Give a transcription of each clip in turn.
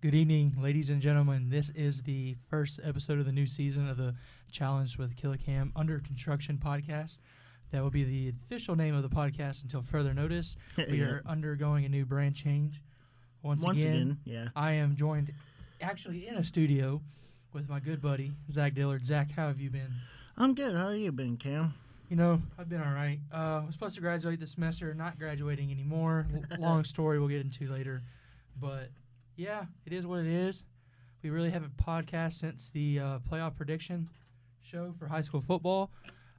Good evening, ladies and gentlemen. This is the first episode of the new season of the Challenge with Killa Cam Under Construction podcast. That will be the official name of the podcast until further notice. We are undergoing a new brand change. Once, Once again, again, yeah. I am joined actually in a studio with my good buddy, Zach Dillard. Zach, how have you been? I'm good. How have you been, Cam? You know, I've been all right. Uh, I was supposed to graduate this semester, not graduating anymore. L- Long story we'll get into later. But yeah, it is what it is. We really haven't podcast since the uh, playoff prediction show for high school football.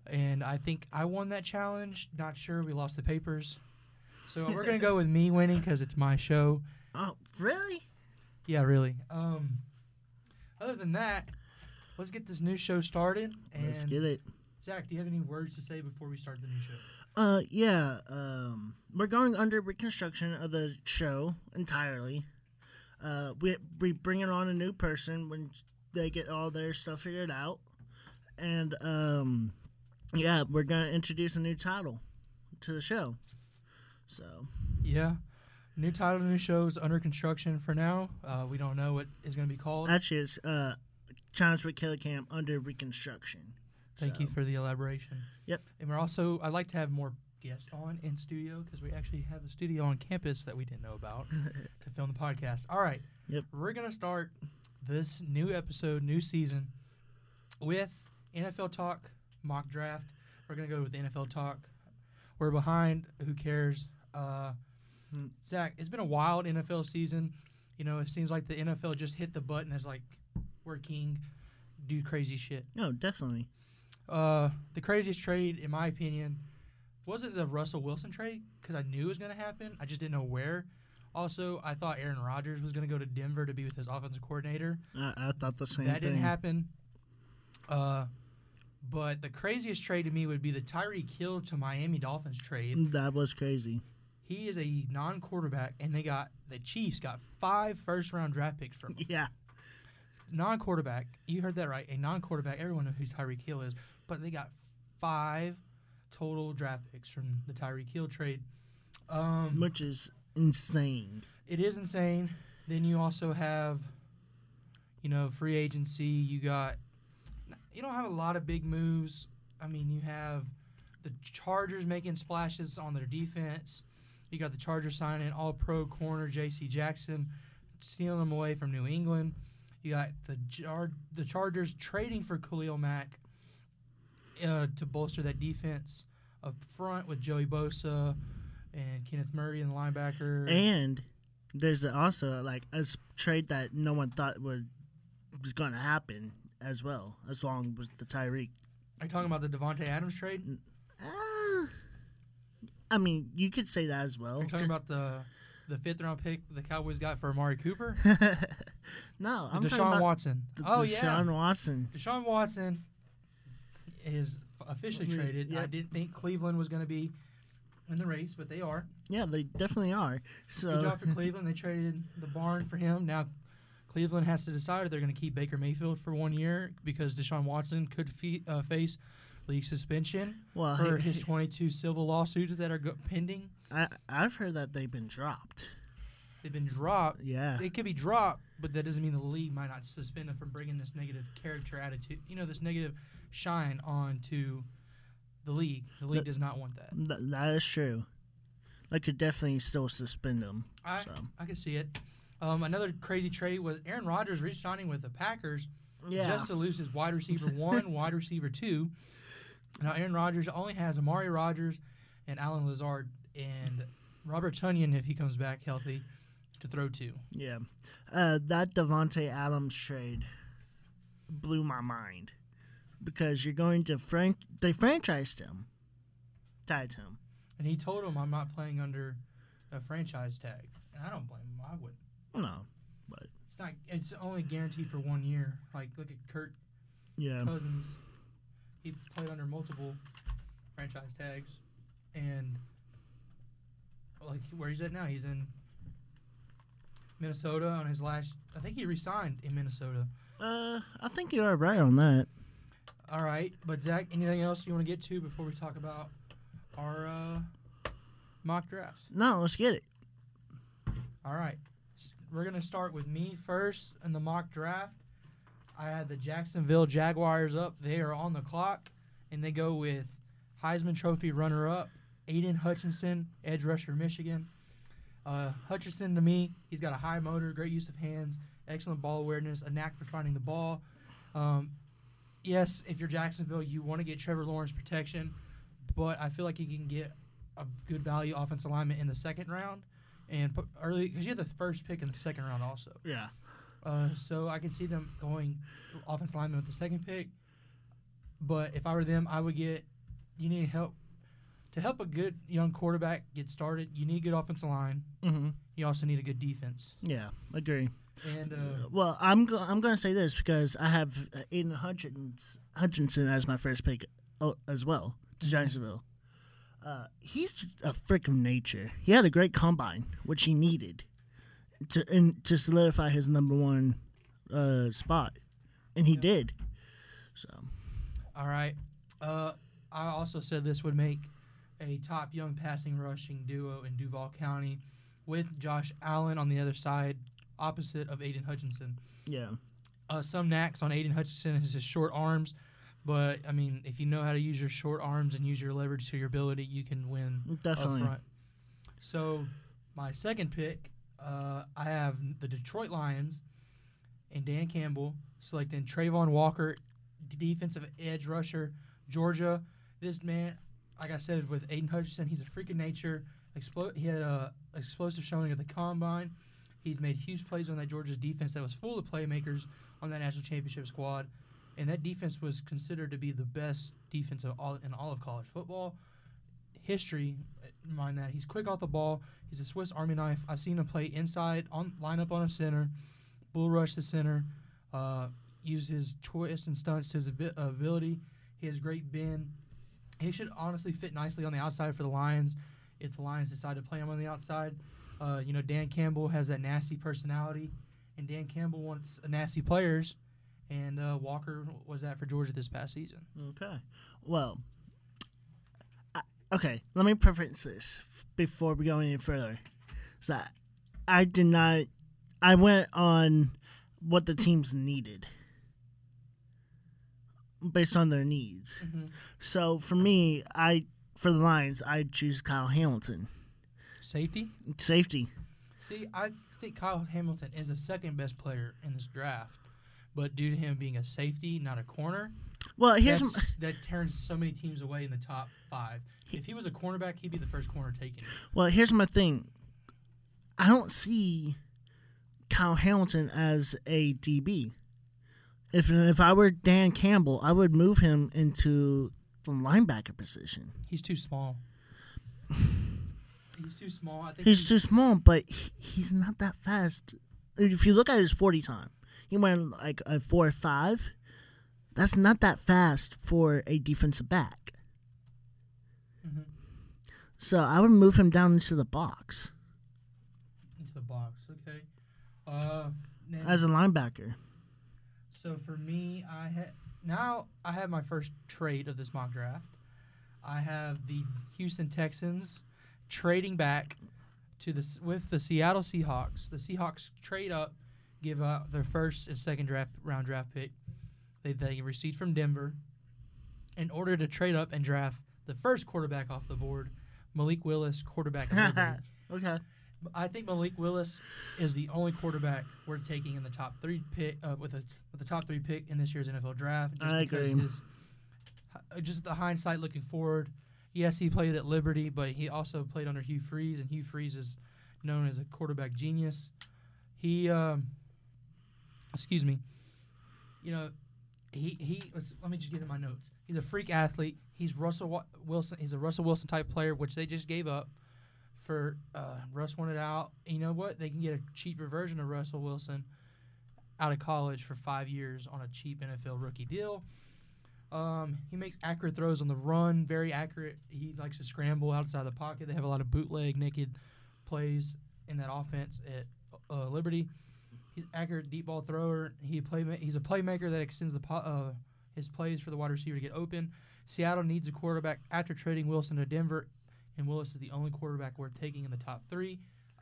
And I think I won that challenge. Not sure. We lost the papers. So we're going to go with me winning because it's my show. Oh, really? Yeah, really. Um, other than that, let's get this new show started. And Let's get it. Zach, do you have any words to say before we start the new show? Uh, yeah. Um, we're going under reconstruction of the show entirely. Uh, we we bringing on a new person when they get all their stuff figured out, and um, yeah, we're gonna introduce a new title to the show. So Yeah. New title new show is under construction for now. Uh, we don't know what is going to be called. actually, it's uh, challenge with Killa Cam under reconstruction. Thank So, you for the elaboration. Yep. And we're also, I'd like to have more guests on in studio because we actually have a studio on campus that we didn't know about to film the podcast. All right. Yep. We're going to start this new episode, new season with NFL Talk mock draft. We're going to go with NFL Talk. We're behind. Who cares? Uh, Hmm. Zach, it's been a wild NFL season. You know, it seems like the NFL just hit the button as like, we're king, do crazy shit. No, definitely. Uh, the craziest trade, in my opinion, wasn't the Russell Wilson trade because I knew it was going to happen. I just didn't know where. Also, I thought Aaron Rodgers was going to go to Denver to be with his offensive coordinator. I, I thought the same thing. that thing. didn't happen. Uh, but the craziest trade to me would be the Tyreek Hill to Miami Dolphins trade. That was crazy. He is a non-quarterback, and they got the Chiefs got five first-round draft picks from him. Yeah. non-quarterback. You heard that right. A non-quarterback. Everyone knows who Tyreek Hill is, but they got five total draft picks from the Tyreek Hill trade. Um, which is insane. it is insane. Then you also have, you know, free agency. You got, you don't have a lot of big moves. I mean, you have the Chargers making splashes on their defense. You got the Chargers signing All Pro corner J.C. Jackson, stealing them away from New England. You got the Jar- the Chargers trading for Khalil Mack uh, to bolster that defense up front with Joey Bosa and Kenneth Murray in the linebacker. And there's also like a trade that no one thought would was going to happen as well, as long as the Tyreek. Are you talking about the Davante Adams trade? Uh, I mean, you could say that as well. Are you talking about the the fifth round pick the Cowboys got for Amari Cooper? no, I'm Deshaun talking about Watson. the oh Deshaun yeah, Deshaun Watson. Deshaun Watson is officially traded. I didn't think Cleveland was going to be in the race, but they are. Yeah, they definitely are. Good So job for Cleveland. They traded the barn for him. Now Cleveland has to decide if they're going to keep Baker Mayfield for one year because Deshaun Watson could fe- uh, face league suspension well, for his 22 civil lawsuits that are go- pending. I I've heard that they've been dropped. They've been dropped. Yeah. It could be dropped, but that doesn't mean the league might not suspend him for bringing this negative character attitude, you know, this negative shine on to the league. The league The- does not want that. Th- that is true. They could definitely still suspend him. I So I can see it. Um, another crazy trade was Aaron Rodgers re-signing with the Packers yeah, just to lose his wide receiver one, wide receiver two. Now Aaron Rodgers only has Amari Rodgers and Allen Lazard and Robert Tonyan if he comes back healthy to throw to. yeah. Uh, that Davante Adams trade blew my mind because you're going to frank. They franchised him, tied him. And he told him I'm not playing under a franchise tag. And I don't blame him. I wouldn't. No, but It's not. It's only guaranteed for one year. Like look at Kirk. yeah, Cousins. He played under multiple franchise tags, and like where he's at now, he's in Minnesota on his last. I think he resigned in Minnesota. Uh, I think you are right on that. All right, but Zach, anything else you want to get to before we talk about our uh, mock drafts? No, let's get it. All right, we're gonna start with me first in the mock draft. I had the Jacksonville Jaguars up. They are on the clock, and they go with Heisman Trophy runner-up Aidan Hutchinson, edge rusher, Michigan. Uh, Hutchinson to me, he's got a high motor, great use of hands, excellent ball awareness, a knack for finding the ball. Um, yes, if you're Jacksonville, you want to get Trevor Lawrence protection, but I feel like you can get a good value offensive alignment in the second round and put early because you have the first pick in the second round also. Yeah. Uh, so I can see them going offensive lineman with the second pick. But if I were them, I would get. You need help to help a good young quarterback get started. You need good offensive line. Mm-hmm. You also need a good defense. Yeah, agree. And uh, Well, I'm go- I'm going to say this because I have Aidan Hutchins- Hutchinson as my first pick uh, as well to Jacksonville. Uh, he's a freak of nature. He had a great combine, which he needed to and to solidify his number one uh, spot, and he Yeah. did. So all right. Uh, I also said this would make a top young passing rushing duo in Duval County, with Josh Allen on the other side, opposite of Aidan Hutchinson. yeah, uh, some knacks on Aidan Hutchinson is his short arms, but I mean, if you know how to use your short arms and use your leverage to your ability, you can win up definitely. front. So, my second pick, uh, I have the Detroit Lions and Dan Campbell selecting Travon Walker, defensive edge rusher, Georgia. This man, like I said, with Aidan Hutchinson, he's a freak of nature. Explo- he had a explosive showing at the combine. He's made huge plays on that Georgia defense that was full of playmakers on that national championship squad, and that defense was considered to be the best defense of all in all of college football history. Mind that he's quick off the ball. He's a Swiss Army knife. I've seen him play inside, on line up on a center, bull rush the center, uh, use his twists and stunts to his abi- ability. He has great bend. He should honestly fit nicely on the outside for the Lions if the Lions decide to play him on the outside. Uh, you know, Dan Campbell has that nasty personality, and Dan Campbell wants nasty players, and uh, Walker was that for Georgia this past season. Okay. Well, I, okay, let me preface this before we go any further. So I, I did not, I went on what the teams needed based on their needs. So for me, I, for the Lions, I choose Kyle Hamilton. Safety. Safety. See, I think Kyle Hamilton is the second best player in this draft, but due to him being a safety, not a corner, Well, here's m- that turns so many teams away in the top five. If he was a cornerback, he'd be the first corner taken. Well, here's my thing. I don't see Kyle Hamilton as a DB. If if I were Dan Campbell, I would move him into the linebacker position. He's too small. He's too small. I think He's too small, but he, he's not that fast. If you look at his forty time, he went like a four or five. That's not that fast for a defensive back. Mhm. So I would move him down into the box into the box. Okay. Uh, as a linebacker. So for me, I ha- now I have my first trade of this mock draft. I have the Houston Texans trading back to the with the Seattle Seahawks. The Seahawks trade up, give up their first and second draft round draft pick. They they received from Denver in order to trade up and draft the first quarterback off the board, Malik Willis, quarterback. Okay. I think Malik Willis is the only quarterback we're taking in the top three pick uh, with a with the top three pick in this year's NFL draft. Just I because agree. his uh, just the hindsight looking forward. Yes, he played at Liberty, but he also played under Hugh Freeze, and Hugh Freeze is known as a quarterback genius. He, um, excuse me, you know, he he. Let me just get in my notes. He's a freak athlete. He's Russell Wilson. He's a Russell Wilson type player, which they just gave up for uh, Russ wanted out. You know what? They can get a cheaper version of Russell Wilson out of college for five years on a cheap NFL rookie deal. Um, he makes accurate throws on the run, very accurate. He likes to scramble outside the pocket. They have a lot of bootleg, naked plays in that offense at uh, Liberty. He's accurate deep ball thrower. He play he's a playmaker that extends the po- uh, his plays for the wide receiver to get open. Seattle needs a quarterback after trading Wilson to Denver, and Willis is the only quarterback we're taking in the top three.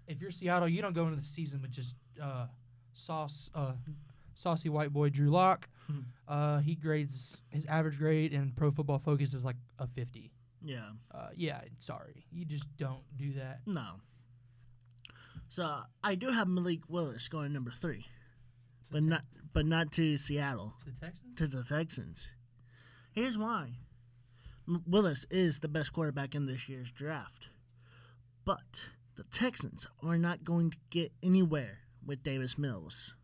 if you're Seattle, you don't go into the season with just uh, sauce, uh, saucy white boy Drew Lock. Hmm. uh, he grades his average grade in Pro Football Focus is like a 50. Yeah. Uh, yeah, sorry, you just don't do that. No. So I do have Malik Willis going number three, but not but not to Seattle, To The Texans. to the Texans. Here's why. Willis is the best quarterback in this year's draft, but the Texans are not going to get anywhere with Davis Mills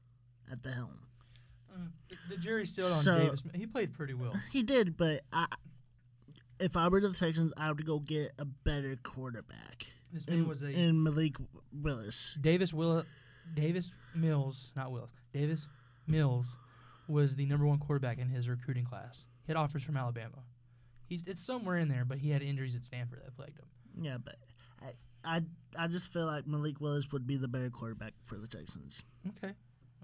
at the helm. Uh, the, jury's still on So- Davis. He played pretty well. He did, but I, if I were the Texans, I would go get a better quarterback. This man in, was a in Malik Willis. Davis Will Davis Mills, not Willis. Davis Mills was the number one quarterback in his recruiting class. He had offers from Alabama. He's it's somewhere in there, but he had injuries at Stanford that plagued him. Yeah, but I, I I just feel like Malik Willis would be the better quarterback for the Texans. Okay,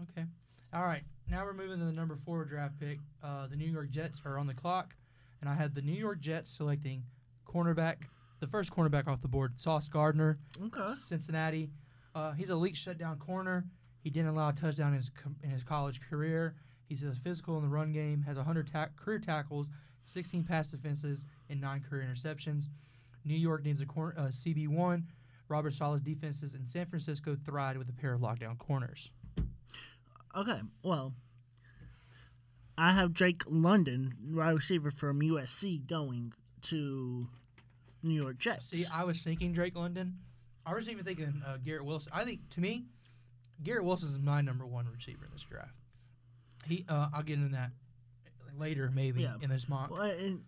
okay, all right. Now we're moving to the number four draft pick. Uh, the New York Jets are on the clock, and I had the New York Jets selecting cornerback, the first cornerback off the board, Sauce Gardner. Okay. Cincinnati. Uh, he's a elite shutdown corner. He didn't allow a touchdown in his, com- in his college career. He's a physical in the run game, has 100 ta- career tackles, 16 pass defenses, and nine career interceptions. New York needs a cor- uh, CB1. Robert Saleh's defenses in San Francisco thrived with a pair of lockdown corners. Okay. Well, I have Drake London, wide receiver from USC, going to New York Jets. See, I was thinking Drake London. I was even thinking uh, Garrett Wilson. I think, to me, Garrett Wilson is my number one receiver in this draft. He, uh, I'll get into that later, maybe Yeah. in this mock. Well, and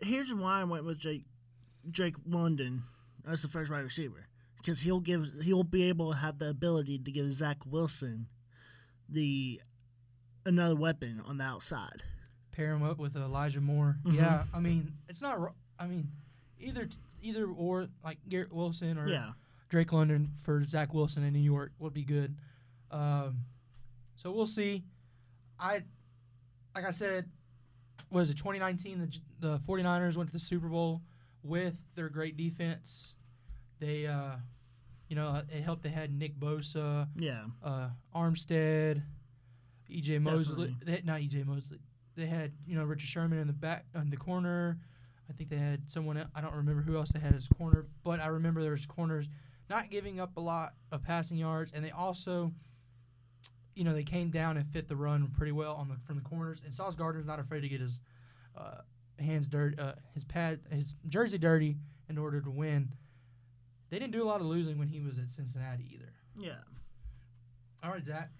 here's why I went with Drake Drake London as the first wide receiver because he'll give he'll be able to have the ability to give Zach Wilson the another weapon on the outside. pair him up with Elijah Moore. Mhm. Yeah, I mean it's not. I mean either either or like Garrett Wilson or Yeah. Drake London for Zach Wilson in New York would be good. Um, so we'll see. I like I said, was it 2019? The the 49ers went to the Super Bowl with their great defense. They, uh, you know, it helped. They had Nick Bosa, Yeah. uh, Armstead, EJ Mosley. They had, not EJ Mosley. They had you know Richard Sherman in the back in the corner. I think they had someone. I don't remember who else they had as corner, but I remember there was corners not giving up a lot of passing yards, and they also, you know, they came down and fit the run pretty well on the from the corners. And Sauce Gardner's not afraid to get his uh, hands dirty, uh, his pad, his jersey dirty in order to win. They didn't do a lot of losing when he was at Cincinnati either. Yeah. All right, Zach.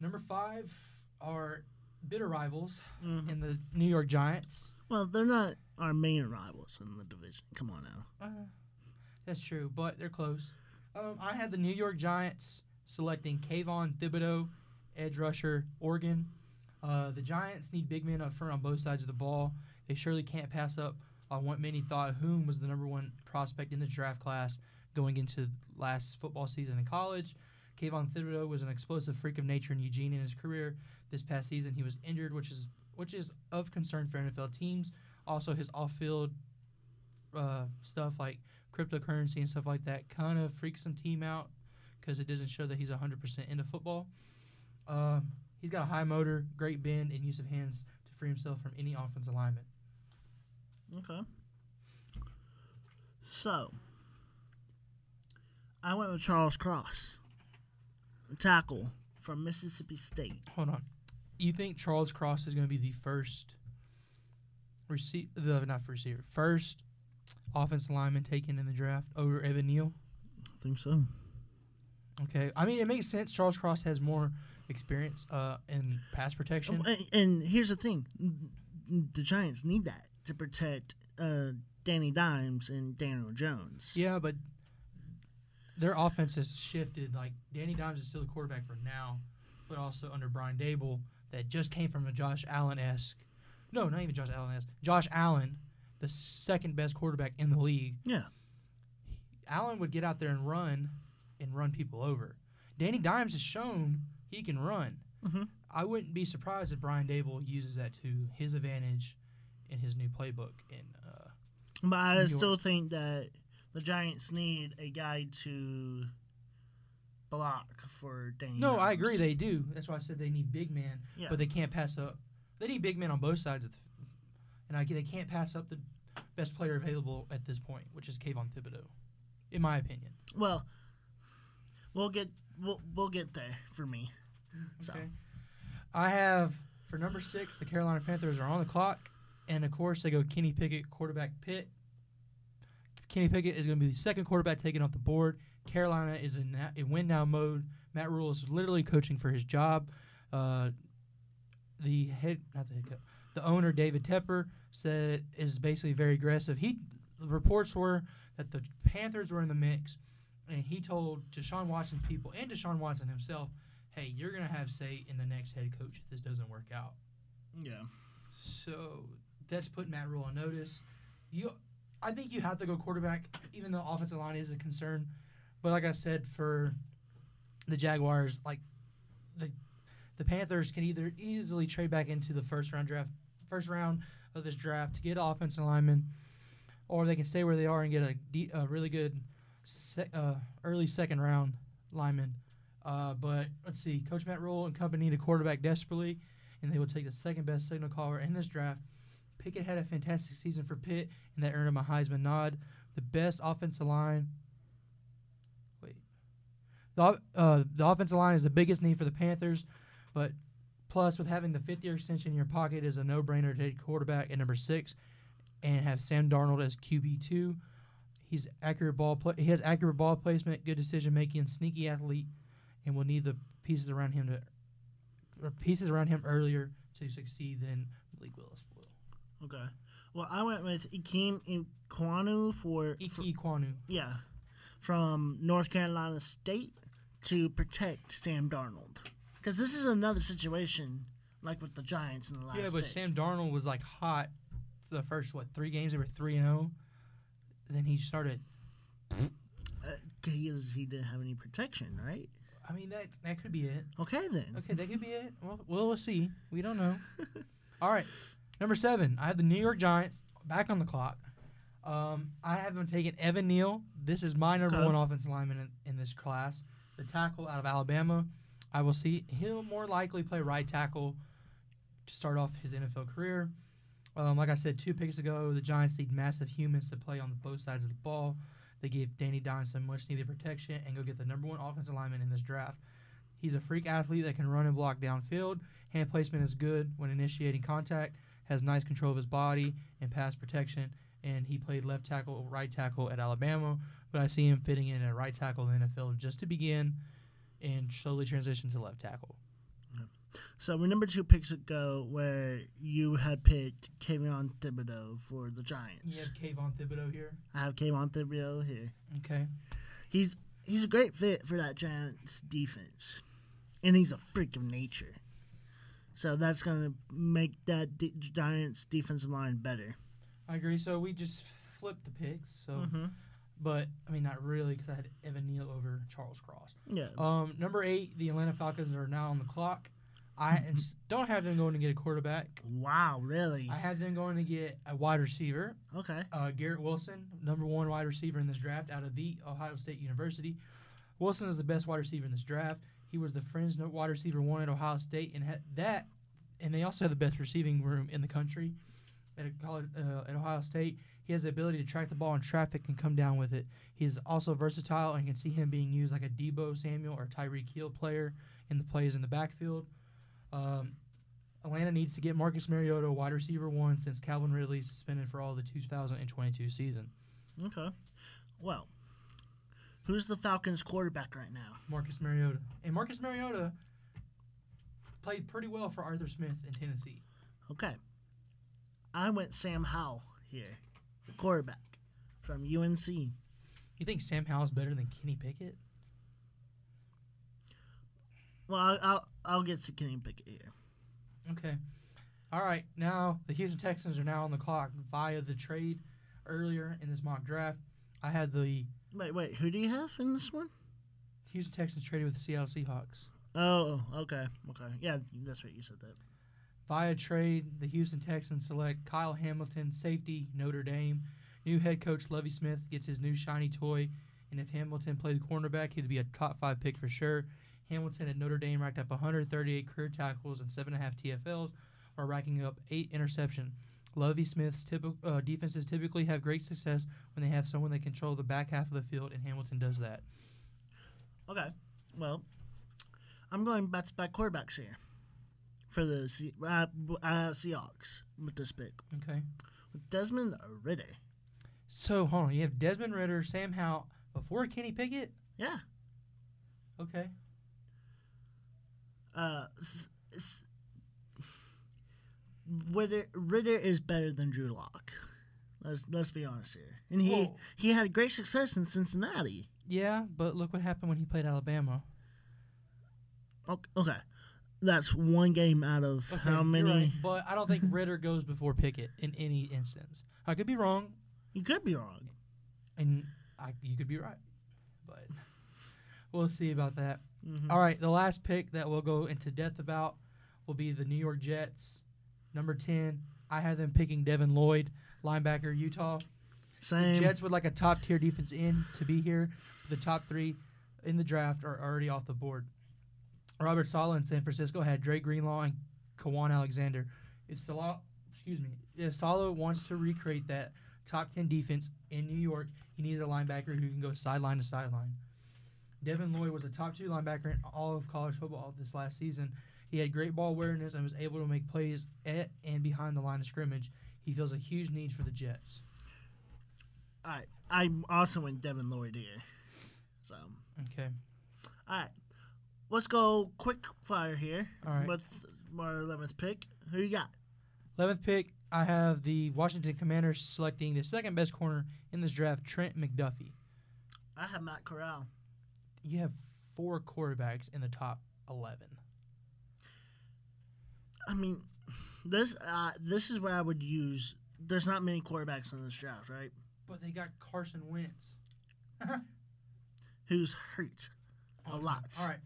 Number five are bitter rivals Mhm. in the New York Giants. Well, they're not our main rivals in the division. Come on now. Uh, that's true, but they're close. Um, I had the New York Giants selecting Kayvon Thibodeaux, edge rusher, Oregon. Uh, the Giants need big men up front on both sides of the ball. They surely can't pass up on what many thought whom was the number one prospect in the draft class going into last football season in college. Kayvon Thibodeaux was an explosive freak of nature in Eugene in his career. This past season, he was injured, which is which is of concern for NFL teams. Also, his off-field uh, stuff like cryptocurrency and stuff like that kind of freaks some team out because it doesn't show that he's 100% into football. Um, he's got a high motor, great bend, and use of hands to free himself from any offensive alignment. Okay. So, I went with Charles Cross, tackle from Mississippi State. Hold on. You think Charles Cross is going to be the first receive the not receiver, first offensive lineman taken in the draft over Evan Neal? I think so. Okay, I mean it makes sense. Charles Cross has more experience uh, in pass protection. And, and here's the thing: the Giants need that to protect uh, Danny Dimes and Daniel Jones. Yeah, but their offense has shifted. Like Danny Dimes is still the quarterback for now, but also under Brian Daboll, that just came from a Josh Allen esque. No, not even Josh Allen esque. Josh Allen, the second best quarterback in the league. Yeah. Allen would get out there and run, and run people over. Danny Dimes has shown he can run. Mhm. I wouldn't be surprised if Brian Daboll uses that to his advantage in his new playbook. In uh, But I New York. still think that the Giants need a guy to block for Danny. No, I agree. They do. That's why I said they need big man, Yeah. but they can't pass up. They need big men on both sides of, the, and I they can't pass up the best player available at this point, which is Kayvon Thibodeaux, in my opinion. Well, we'll get we'll we'll get there for me. So Okay. I have for number six, the Carolina Panthers are on the clock, and of course they go Kenny Pickett, quarterback Pitt. Kenny Pickett is going to be the second quarterback taken off the board. Carolina is in, na- in win now mode. Matt Rhule is literally coaching for his job. Uh, the head, not the head coach, the owner David Tepper said is basically very aggressive. He the reports were that the Panthers were in the mix, and he told Deshaun Watson's people and Deshaun Watson himself hey, you're gonna have say in the next head coach if this doesn't work out. yeah, So that's put Matt Rhule on notice. You, I think you have to go quarterback, even though offensive line is a concern. But like I said, for the Jaguars, like the the Panthers can either easily trade back into the first round draft, first round of this draft to get offensive linemen, or they can stay where they are and get a, a really good se- uh, early second round lineman. Uh, but let's see, Coach Matt Rhule and company need a quarterback desperately, and they will take the second best signal caller in this draft. Pickett had a fantastic season for Pitt, and that earned him a Heisman nod. The best offensive line. Wait, the uh, the offensive line is the biggest need for the Panthers, but plus with having the fifth year extension in your pocket is a no brainer to take quarterback at number six, and have Sam Darnold as QB two. He's accurate ball play. He has accurate ball placement, good decision making, sneaky athlete, and will need the pieces around him to or pieces around him earlier to succeed than Malik Willis will. Okay. Well, I went with Ikem Ekwonu for, for Iki Kwanu. yeah, from North Carolina State to protect Sam Darnold, because this is another situation like with the Giants in the last. Yeah, but pick. Sam Darnold was like hot for the first what three games. They were three and zero. Then he started. Uh, he he didn't have any protection, right? I mean that that could be it. Okay then. Okay, that could be it. Well, well, we'll see. We don't know. All right, number seven. I have the New York Giants back on the clock. Um, I have them taking Evan Neal. This is my number one offensive lineman in, in this class. The tackle out of Alabama. I will see. He'll more likely play right tackle to start off his NFL career. Um, like I said two picks ago, the Giants need massive humans to play on both sides of the ball. They gave Danny Dimes some much needed protection and go get the number one offensive lineman in this draft. He's a freak athlete that can run and block downfield. Hand placement is good when initiating contact. Has nice control of his body and pass protection. And he played left tackle, right tackle at Alabama. But I see him fitting in at right tackle in the NFL just to begin, and slowly transition to left tackle. So remember two picks ago where you had picked Kayvon Thibodeaux for the Giants. You have Kayvon Thibodeaux here. I have Kayvon Thibodeaux here. Okay. He's he's a great fit for that Giants defense, and he's a freak of nature. So that's gonna make that D- Giants defensive line better. I agree. So we just flipped the picks. So, Mm-hmm. but I mean, not really because I had Evan Neal over Charles Cross. Yeah. Um, number eight, the Atlanta Falcons are now on the clock. I don't have them going to get a quarterback. Wow. Really? I had them going to get a wide receiver. Okay. Uh, Garrett Wilson, number one wide receiver in this draft out of the Ohio State University. Wilson is the best wide receiver in this draft. He was the fringe no- wide receiver one at Ohio State, and had that, and they also have the best receiving room in the country at college uh, at Ohio State. He has the ability to track the ball in traffic and come down with it. He's also versatile and can see him being used like a Deebo Samuel or Tyreek Hill player in the plays in the backfield. Um, Atlanta needs to get Marcus Mariota wide receiver one since Calvin Ridley is suspended for all the 2022 season. Okay. Well, who's the Falcons quarterback right now? Marcus Mariota. And Marcus Mariota played pretty well for Arthur Smith in Tennessee. Okay. I went Sam Howell here, the quarterback from UNC. You think Sam Howell's better than Kenny Pickett? Well, I'll I'll, I'll get to Kenny Pickett here. Okay. All right. Now the Houston Texans are now on the clock via the trade earlier in this mock draft. I had the Wait, wait. Who do you have in this one? Houston Texans traded with the Seattle Seahawks. Oh, okay, okay. Yeah, that's right. You said that. Via trade, the Houston Texans select Kyle Hamilton, safety, Notre Dame. New head coach Lovie Smith gets his new shiny toy And if Hamilton played cornerback, he'd be a top five pick for sure. Hamilton at Notre Dame racked up 138 career tackles and seven and a half TFLs, while racking up eight interception. Lovie Smith's typical uh, defenses typically have great success when they have someone that control the back half of the field, and Hamilton does that. Okay. Well, I'm going back to back quarterbacks here for the Se- uh, uh, Seahawks with this pick. Okay. With Desmond Ridder. So hold on, you have Desmond Ridder, Sam Howell before Kenny Pickett. Yeah. Okay. Uh, s- s- Ridder, Ridder is better than Drew Lock. Let's let's be honest here. And he Well- he had great success in Cincinnati. Yeah, but look what happened when he played Alabama. Ok- Okay. That's one game out of Okay, how many? right, but I don't think Ridder goes before Pickett in any instance. I could be wrong, You could be wrong. and I, you could be right, but we'll see about that. Mhm. All right, the last pick that we'll go into depth about will be the New York Jets. Number 10, I have them picking Devin Lloyd, linebacker, Utah. The Same. Jets would like a top tier defense in to be here. The top three in the draft are already off the board. Robert Saleh in San Francisco had Dre Greenlaw and Kwon Alexander. If Saleh, excuse me, if Saleh wants to recreate that top ten defense in New York, he needs a linebacker who can go sideline to sideline. Devin Lloyd was a top two linebacker in all of college football this last season. He had great ball awareness and was able to make plays at and behind the line of scrimmage. He feels a huge need for the Jets. All right. I'm also in Devin Lloyd here. So, Okay. all right. Let's go quick fire here All right. with our 11th pick. Who you got? 11th pick, I have the Washington Commanders selecting the second best corner in this draft, Trent McDuffie. I have Matt Corral. You have four quarterbacks in the top 11. I mean, this uh, this is where I would use. There's not many quarterbacks in this draft, right? But they got Carson Wentz. Who's hurt a lot. All right.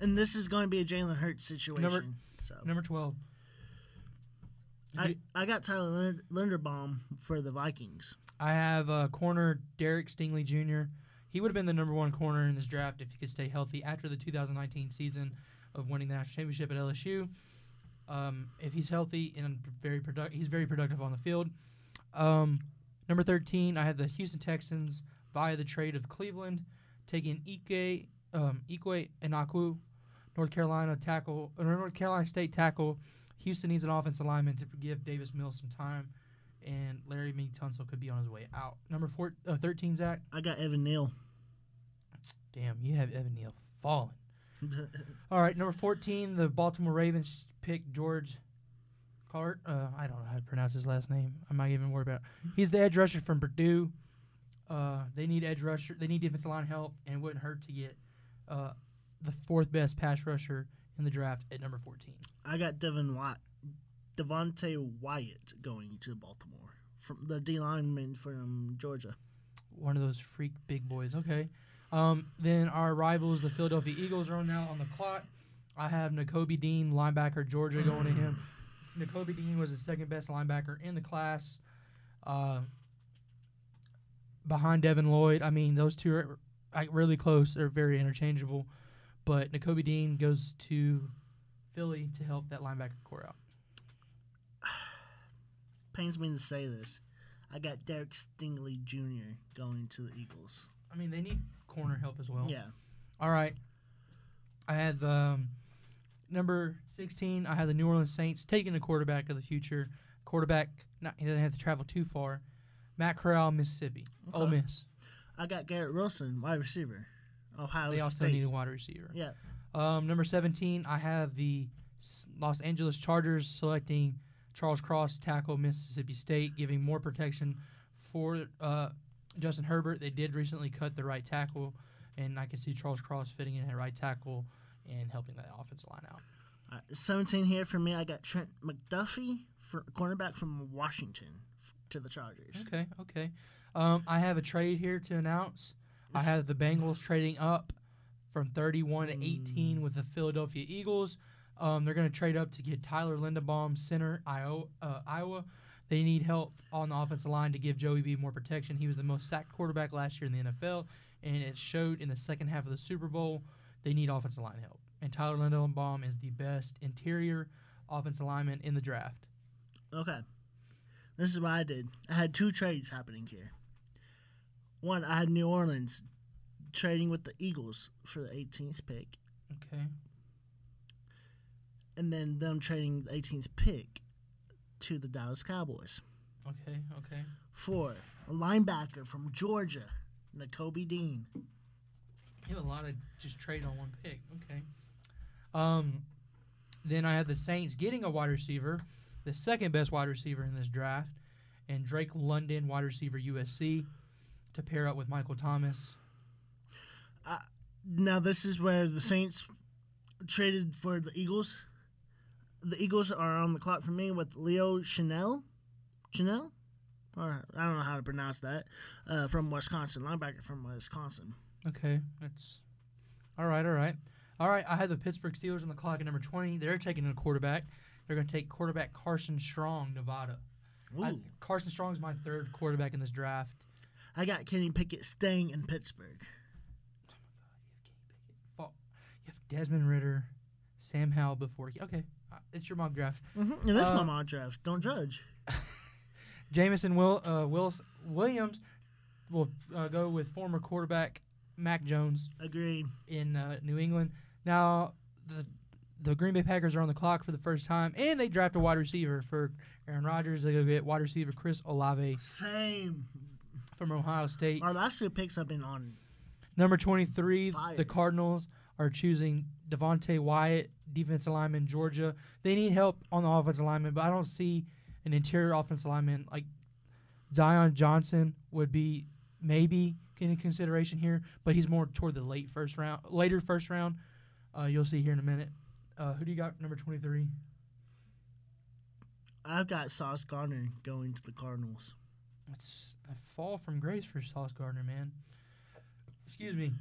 And this is going to be a Jalen Hurts situation. so Number 12. I, I got Tyler Linderbaum for the Vikings. I have uh, corner Derek Stingley Jr. He would have been the number one corner in this draft if he could stay healthy after the 2019 season of winning the national championship at LSU. Um, if he's healthy and very product, he's very productive on the field. Um, number 13, I have the Houston Texans via the trade of Cleveland, taking Ike um, Ikwe Inaku, North Carolina tackle, or North Carolina State tackle. Houston needs an offensive lineman to give Davis Mills some time and Laremy Tunsil could be on his way out. Number four, uh, 13, Zach. I got Evan Neal. Damn, you have Evan Neal falling. All right, number 14, the Baltimore Ravens pick George Cart. Uh, I don't know how to pronounce his last name. I'm not even worried about it. He's the edge rusher from Purdue. Uh, they need edge rusher. They need defensive line help, and it wouldn't hurt to get uh, the fourth best pass rusher in the draft at number 14. I got Devin Watt, Devonte Wyatt going to Baltimore from the D lineman from Georgia. One of those freak big boys. Okay. Um, then our rivals, the Philadelphia Eagles, are now on the clock. I have Nakobe Dean, linebacker, Georgia, going to him. Nakobe Dean was the second best linebacker in the class, uh, behind Devin Lloyd. I mean, those two are really close. They're very interchangeable. But Nakobe Dean goes to Philly to help that linebacker core out. Pains me to say this. I got Derek Stingley Jr. going to the Eagles. I mean, they need corner help as well. Yeah. All right. I had the um, number 16. I have the New Orleans Saints taking the quarterback of the future. Quarterback, not, he doesn't have to travel too far. Matt Corral, Mississippi. Ole Miss. I got Garrett Wilson, wide receiver, Ohio State. They also State. need a wide receiver. Yeah. Um, number 17, I have the Los Angeles Chargers selecting Charles Cross, tackle Mississippi State, giving more protection for uh, Justin Herbert. They did recently cut the right tackle, and I can see Charles Cross fitting in at right tackle and helping that offensive line out. Right, 17 here for me. I got Trent McDuffie, for cornerback from Washington, f- to the Chargers. Okay, okay. Um, I have a trade here to announce. I have the Bengals trading up from 31 to 18 with the Philadelphia Eagles. Um, they're going to trade up to get Tyler Linderbaum, center, Iowa, uh, Iowa. They need help on the offensive line to give Joey B more protection. He was the most sacked quarterback last year in the NFL, and it showed in the second half of the Super Bowl they need offensive line help. And Tyler Linderbaum is the best interior offensive lineman in the draft. Okay. This is what I did. I had two trades happening here. One, I had New Orleans trading with the Eagles for the 18th pick, Okay. and then them trading the 18th pick to the Dallas Cowboys Okay. Okay. for a linebacker from Georgia, Nakobe Dean. You have a lot of just trade on one pick. Okay. Um, then I have the Saints getting a wide receiver, the second best wide receiver in this draft, and Drake London, wide receiver USC, to pair up with Michael Thomas. Now, this is where the Saints traded for the Eagles. The Eagles are on the clock for me with Leo Chenal. Chenal? Or I don't know how to pronounce that. Uh, from Wisconsin, linebacker from Wisconsin. Okay, that's all right. All right, all right. I had the Pittsburgh Steelers on the clock at number twenty. They're taking a quarterback. They're going to take quarterback Carson Strong, Nevada. I. Carson Strong is my third quarterback in this draft. I got Kenny Pickett staying in Pittsburgh. Fa- You have Kenny Pickett. You have Desmond Ridder, Sam Howell before. Okay, uh, it's your mock draft. Mm-hmm. It is Uh, my mock draft. Don't judge. Jameson Will uh, Williams will uh, go with former quarterback Mac Jones Agreed. in uh, New England. Now the the Green Bay Packers are on the clock for the first time, and they draft a wide receiver for Aaron Rodgers. They go get wide receiver Chris Olave Same. from Ohio State. Our last two picks have been on. Number 23, Fire. the Cardinals are choosing Devonte Wyatt, defensive lineman, Georgia. They need help on the offensive lineman, but I don't see an interior offensive lineman like Zion Johnson would be maybe in consideration here, but he's more toward the late first round, later first round. Uh, you'll see here in a minute. Uh, who do you got? Number 23. I've got Sauce Gardner going to the Cardinals. That's a fall from grace for Sauce Gardner, man. Excuse me.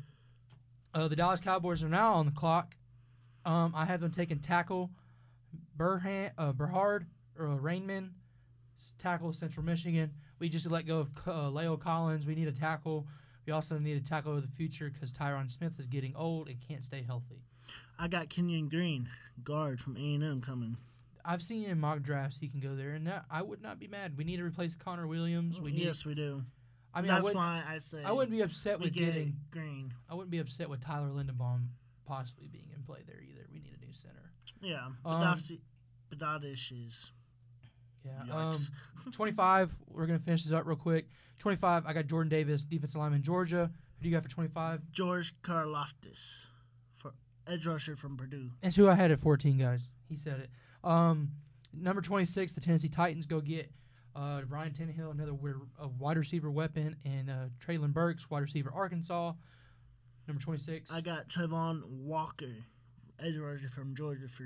Uh, the Dallas Cowboys are now on the clock. Um, I have them taking tackle Burhan, uh, Berhard or uh, Rainman, tackle Central Michigan. We just let go of uh, La'el Collins. We need a tackle. We also need a tackle of the future because Tyron Smith is getting old and can't stay healthy. I got Kenyon Green, guard from A&M, coming. I've seen in mock drafts he can go there, and that, I would not be mad. We need to replace Connor Williams. We need. yes, we do. I mean, That's wouldn't, why I say I wouldn't be upset with get getting Green. I wouldn't be upset with Tyler Linderbaum possibly being in play there either. We need a new center. Yeah, but Um, that's the- but that issues. Yeah. Um, 25, we're going to finish this up real quick. 25, I got Jordan Davis, defensive lineman, Georgia. Who do you got for 25? George Karlaftis, for edge rusher from Purdue. That's who I had at 14, guys. He said it. Um, number 26, the Tennessee Titans go get uh, Ryan Tannehill, another a wide receiver weapon, and uh, Treylon Burks, wide receiver, Arkansas. Number 26. I got Travon Walker, edge rusher from Georgia for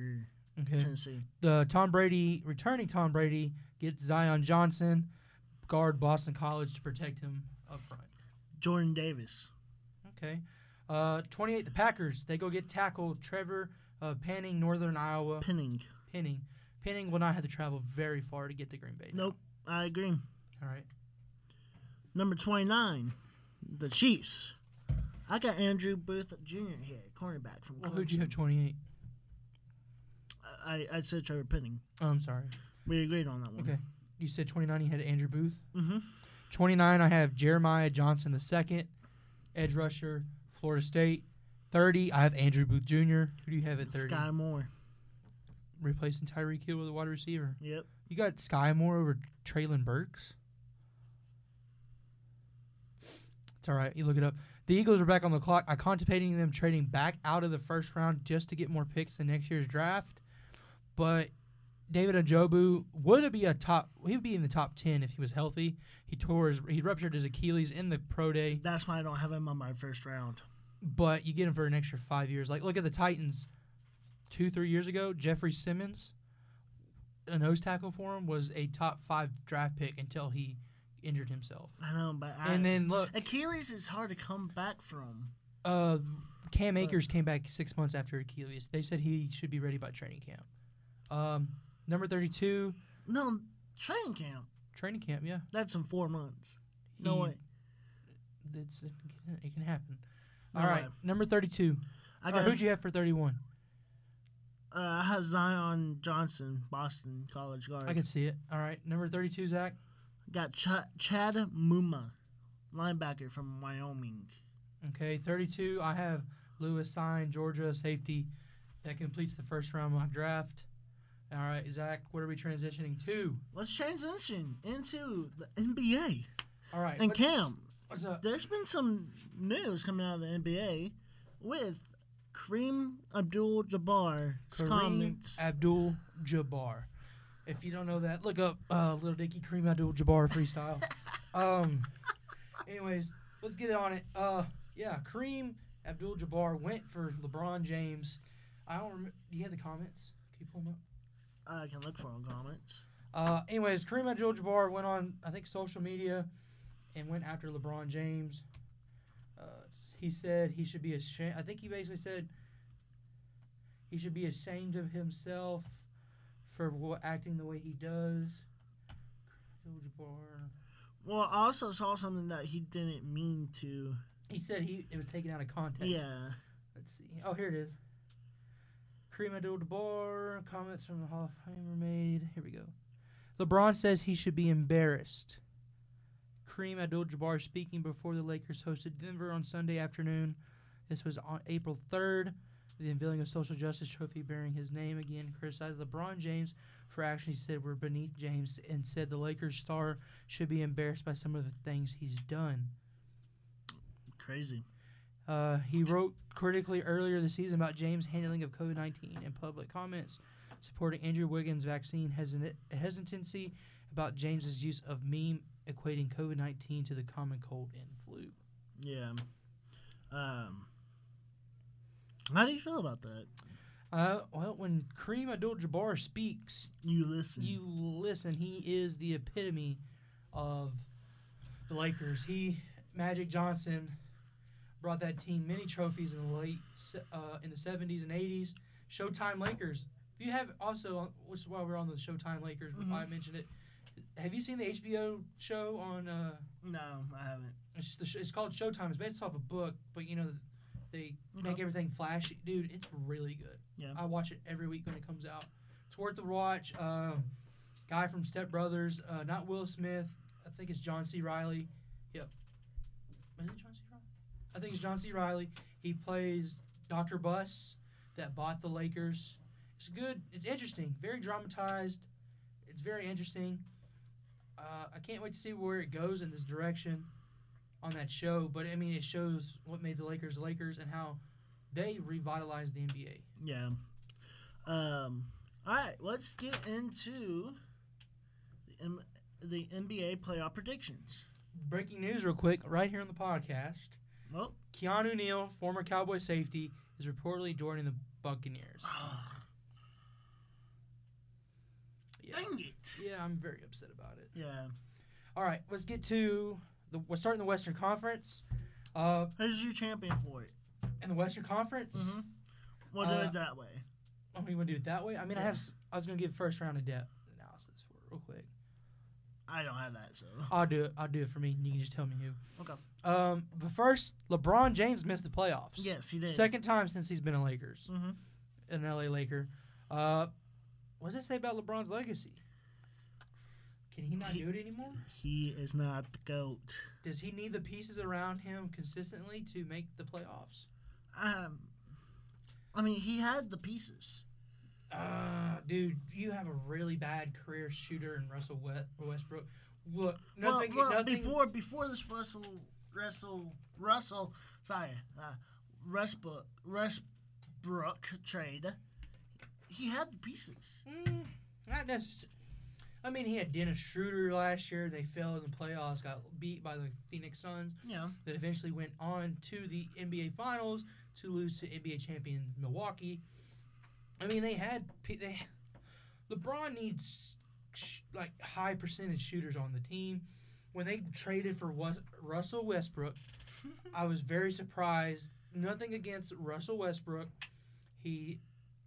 okay. Tennessee. the Tom Brady returning Tom Brady gets Zion Johnson, guard Boston College to protect him up front. Jordan Davis. Okay. Uh, 28, the Packers. They go get tackle Trevor uh, Penning, Northern Iowa. Penning. Penning. Penning will not have to travel very far to get to Green Bay. Nope, I agree. All right. Number 29, the Chiefs. I got Andrew Booth Jr. here, cornerback from Well, who'd you have 28? I, I said Trevor Penning. Oh, I'm sorry. We agreed on that one. Okay. You said 29, you had Andrew Booth. Mm-hmm. 29, I have Jeremiah Johnson the second, edge rusher, Florida State. 30, I have Andrew Booth Jr. Who do you have at 30? Skyy Moore. Replacing Tyreek Hill with a wide receiver. Yep. You got Skyy Moore over Treylon Burks. It's all right. You look it up. The Eagles are back on the clock. I contemplating them trading back out of the first round just to get more picks in next year's draft. But David Ojabo would be a top. He would be in the top ten if he was healthy. He tore his. He ruptured his Achilles in the pro day. That's why I don't have him on my first round. But you get him for an extra five years. Like look at the Titans. Two three years ago, Jeffrey Simmons, a nose tackle for him, was a top five draft pick until he injured himself. I know, but I, And then look, Achilles is hard to come back from. uh, Cam But- Akers came back six months after Achilles. They said he should be ready by training camp. Um, number thirty-two, No, training camp. training camp. Yeah, That's in four months. No He- way. It's, it, can, happen. No All right, way. number 32. I guess who'd you have for 31? uh, I have Zion Johnson, Boston College guard. I can see it. All right, number 32, Zach. Got Ch- Chad Muma, linebacker from Wyoming. Okay, 32. I have Lewis Cine, Georgia safety. That completes the first round of my draft. All right, Zach, what are we transitioning to? Let's transition into the NBA. All right, And Cam, what's up? there's been some news coming out of the NBA with Kareem Abdul-Jabbar's comments. Abdul Jabbar. If you don't know that, look up uh, Little Dicky Kareem Abdul Jabbar freestyle. um, anyways, let's get on it. Uh, yeah, Kareem Abdul Jabbar went for LeBron James. I don't remember. Do you have the comments? Can you pull them up? I can look for them comments. Uh, anyways, Kareem Abdul-Jabbar went on, I think, social media and went after LeBron James. Uh, he said he should be ashamed. I think he basically said he should be ashamed of himself for acting the way he does. Abdul-Jabbar. Well, I also saw something that he didn't mean to. He said he it was taken out of context. Yeah. Let's see. Oh, here it is. Kareem Abdul-Jabbar comments from the Hall of made. Here we go. LeBron says he should be embarrassed. Kareem Abdul-Jabbar speaking before the Lakers hosted Denver on Sunday afternoon. This was on April 3rd. The unveiling of social justice trophy bearing his name again criticized LeBron James for actions he said were beneath James and said the Lakers star should be embarrassed by some of the things he's done. Crazy. Uh, he wrote critically earlier this season about James' handling of COVID 19 and public comments, supporting Andrew Wiggins' vaccine hesit- hesitancy about James's use of meme equating COVID 19 to the common cold and flu. Yeah. Um. How do you feel about that? Uh, well, when Kareem Abdul Jabbar speaks, You listen. you listen. He is the epitome of the Lakers. He, Magic Johnson, brought that team many trophies in the late uh, in the seventies and eighties. Showtime Lakers. If you have also, on- which is why we're on the Showtime Lakers, Mhm. I mentioned it. Have you seen the HBO show on? Uh, no, I haven't. it's, the sh- it's called Showtime. It's based off a book, but you know they make Okay. everything flashy. Dude, it's really good. Yeah. I watch it every week when it comes out. It's worth the watch. Um, guy from Step Brothers, uh, not Will Smith. I think it's John C. Reilly. Yep. Is it John C. I think it's John C. Reilly. He plays Dr. Buss that bought the Lakers. It's good. It's interesting. Very dramatized. It's very interesting. Uh, I can't wait to see where it goes in this direction on that show. But I mean, it shows what made the Lakers Lakers and how they revitalized the NBA. Yeah. Um. All right. Let's get into the, M- the NBA playoff predictions. Breaking news, real quick, right here on the podcast. Well, Keanu Neal, former Cowboy safety, is reportedly joining the Buccaneers. Yeah, dang it. yeah, I'm very upset about it. Yeah. All right, let's get to the. We're starting the Western Conference. Uh, Who's your champion for it? in the Western Conference, Mm-hmm. We'll do Uh, it that way. oh, you want to do it that way? I mean, I have. I was gonna give first round of depth analysis for it real quick. I don't have that, so. I'll do it. I'll do it for me. You can just tell me who. Okay. Um, but first, LeBron James missed the playoffs. Yes, he did. Second time since he's been a Lakers, Mm-hmm. an LA Laker. Uh, what does it say about LeBron's legacy? Can he not He- do it anymore? He is not the goat. Does he need the pieces around him consistently to make the playoffs? Um. I mean, he had the pieces. Uh, dude, you have a really bad career shooter in Russell Westbrook. Look, Well, nothing. well, nothing before before this Russell Russell Russell sorry uh, Westbrook Westbrook trade, he had the pieces. Mm, not necessarily. I mean, he had Dennis Schroeder last year. They fell in the playoffs, got beat by the Phoenix Suns. Yeah. that eventually went on to the NBA Finals to lose to NBA champion Milwaukee. I mean, they had they LeBron needs sh- like high percentage shooters on the team. When they traded for Wes- Russell Westbrook, I was very surprised. Nothing against Russell Westbrook. He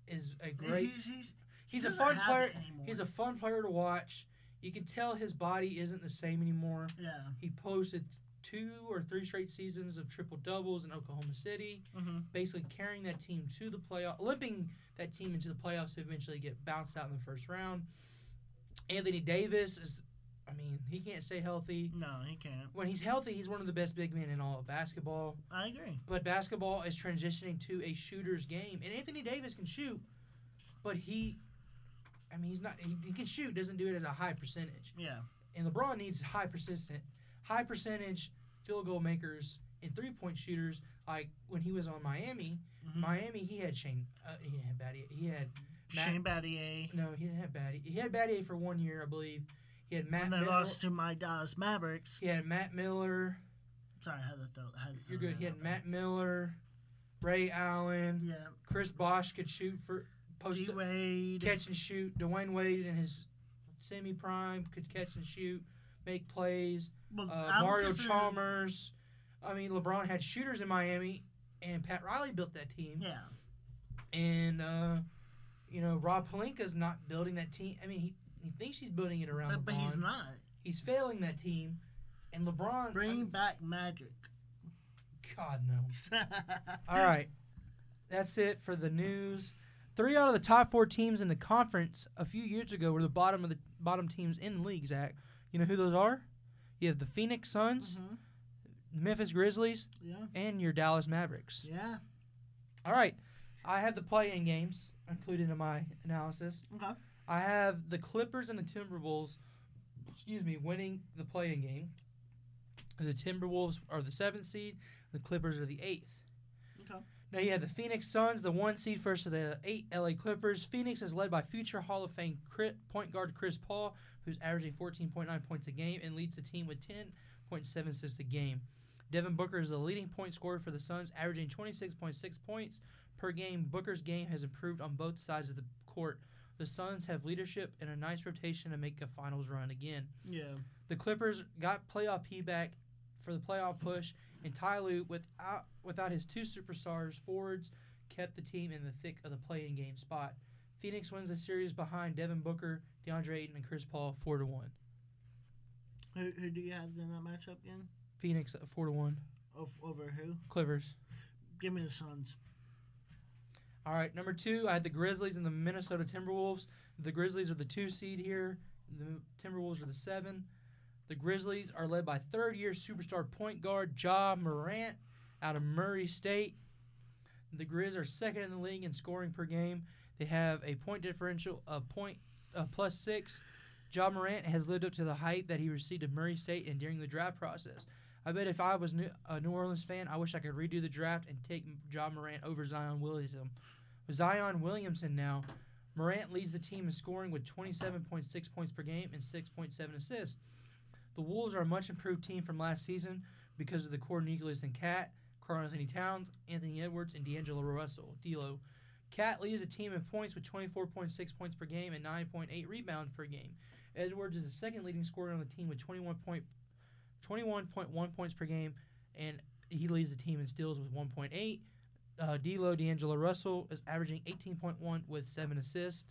is a great. He's, he's, He's he a fun player. He's a fun player to watch. You can tell his body isn't the same anymore. yeah. He posted two or three straight seasons of triple doubles in Oklahoma City, Mm-hmm. basically carrying that team to the playoff, limping that team into the playoffs to eventually get bounced out in the first round. Anthony Davis is, I mean, he can't stay healthy. No, he can't. When he's healthy, he's one of the best big men in all of basketball. I agree. But basketball is transitioning to a shooter's game, and Anthony Davis can shoot, but he, I mean, he's not. He, he can shoot, doesn't do it at a high percentage. Yeah. And LeBron needs high persistent, high percentage field goal makers and three point shooters. Like when he was on Miami, Mhm. Miami he had Shane. Uh, he didn't have Batty. He had Matt- Shane Battier. no, he didn't have Batty. He had Batty for one year, I believe. He had Matt. When they Miller. lost to my Dallas Mavericks. He had Matt Miller. Sorry, I had to throw. Had to You're good. He had out. Matt Miller, Ray Allen. Yeah. Chris Bosh could shoot for post D Wade. catch and shoot. Dwyane Wade in his semi prime could catch and shoot, make plays. Well, Uh, Mario Chalmers. I mean, LeBron had shooters in Miami, and Pat Riley built that team. Yeah. And uh, you know, Rob Pelinka's not building that team. I mean, he, he thinks he's building it around But, but he's not. He's failing that team, and LeBron. Bring back Magic. God no. All right. That's it for the news. Three out of the top four teams in the conference a few years ago were the bottom of the bottom teams in the league, Zach. You know who those are? You have the Phoenix Suns, Mhm. Memphis Grizzlies, Yeah. and your Dallas Mavericks. Yeah. All right. I have the play-in games included in my analysis. Okay. I have the Clippers and the Timberwolves, excuse me, winning the play-in game. The Timberwolves are the seventh seed. The Clippers are the eighth. Okay. Now you have the Phoenix Suns, the one seed first of the eight LA Clippers. Phoenix is led by future Hall of Fame point guard Chris Paul, who's averaging 14.9 points a game and leads the team with 10.7 assists a game. Devin Booker is the leading point scorer for the Suns, averaging 26.6 points per game. Booker's game has improved on both sides of the court. The Suns have leadership and a nice rotation to make a finals run again. Yeah. The Clippers got playoff P back for the playoff push, and Ty Lue, without without his two superstars forwards, kept the team in the thick of the play-in game spot. Phoenix wins the series behind Devin Booker, DeAndre Ayton, and Chris Paul, four to one. Who, who do you have in that matchup again? Phoenix uh, four to one. Over who? Clippers. Give me the Suns. All right, number two, I had the Grizzlies and the Minnesota Timberwolves. The Grizzlies are the two seed here. The Timberwolves are the seven. The Grizzlies are led by third-year superstar point guard Ja Morant out of Murray State. The Grizz are second in the league in scoring per game. They have a point differential of point uh, plus six. Ja Morant has lived up to the hype that he received at Murray State and during the draft process. I bet if I was a New Orleans fan, I wish I could redo the draft and take Ja Morant over Zion Williamson. Zion Williamson now, Morant leads the team in scoring with 27.6 points per game and 6.7 assists. The Wolves are a much improved team from last season because of the core nucleus in Cat, Karl-Anthony Towns, Anthony Edwards, and D'Angelo Russell. D'Lo. Cat leads the team in points with 24.6 points per game and 9.8 rebounds per game. Edwards is the second leading scorer on the team with 21 point, 21.1 points per game, and he leads the team in steals with 1.8. Uh, D'Lo D'Angelo Russell is averaging 18.1 with seven assists.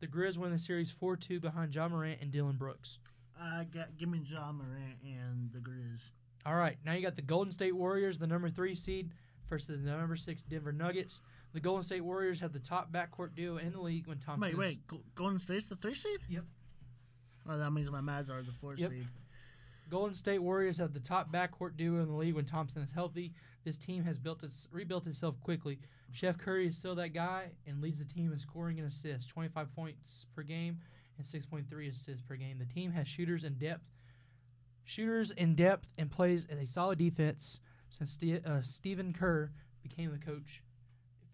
The Grizz win the series 4-2 behind Ja Morant and Dillon Brooks. I got give me Ja Morant and the Grizz. All right, now you got the Golden State Warriors, the number three seed, versus the number six Denver Nuggets. The Golden State Warriors have the top backcourt duo in the league when Thompson. Wait, wait. Go- Golden State's the three seed? Yep. Oh, that means my Mavs are the four Yep. seed. Golden State Warriors have the top backcourt duo in the league when Thompson is healthy. This team has built its, rebuilt itself quickly. Chef Curry is still that guy and leads the team in scoring and assists, 25 points per game and 6.3 assists per game. The team has shooters in depth, shooters in depth, and plays a solid defense since Ste- uh, Stephen Kerr became the coach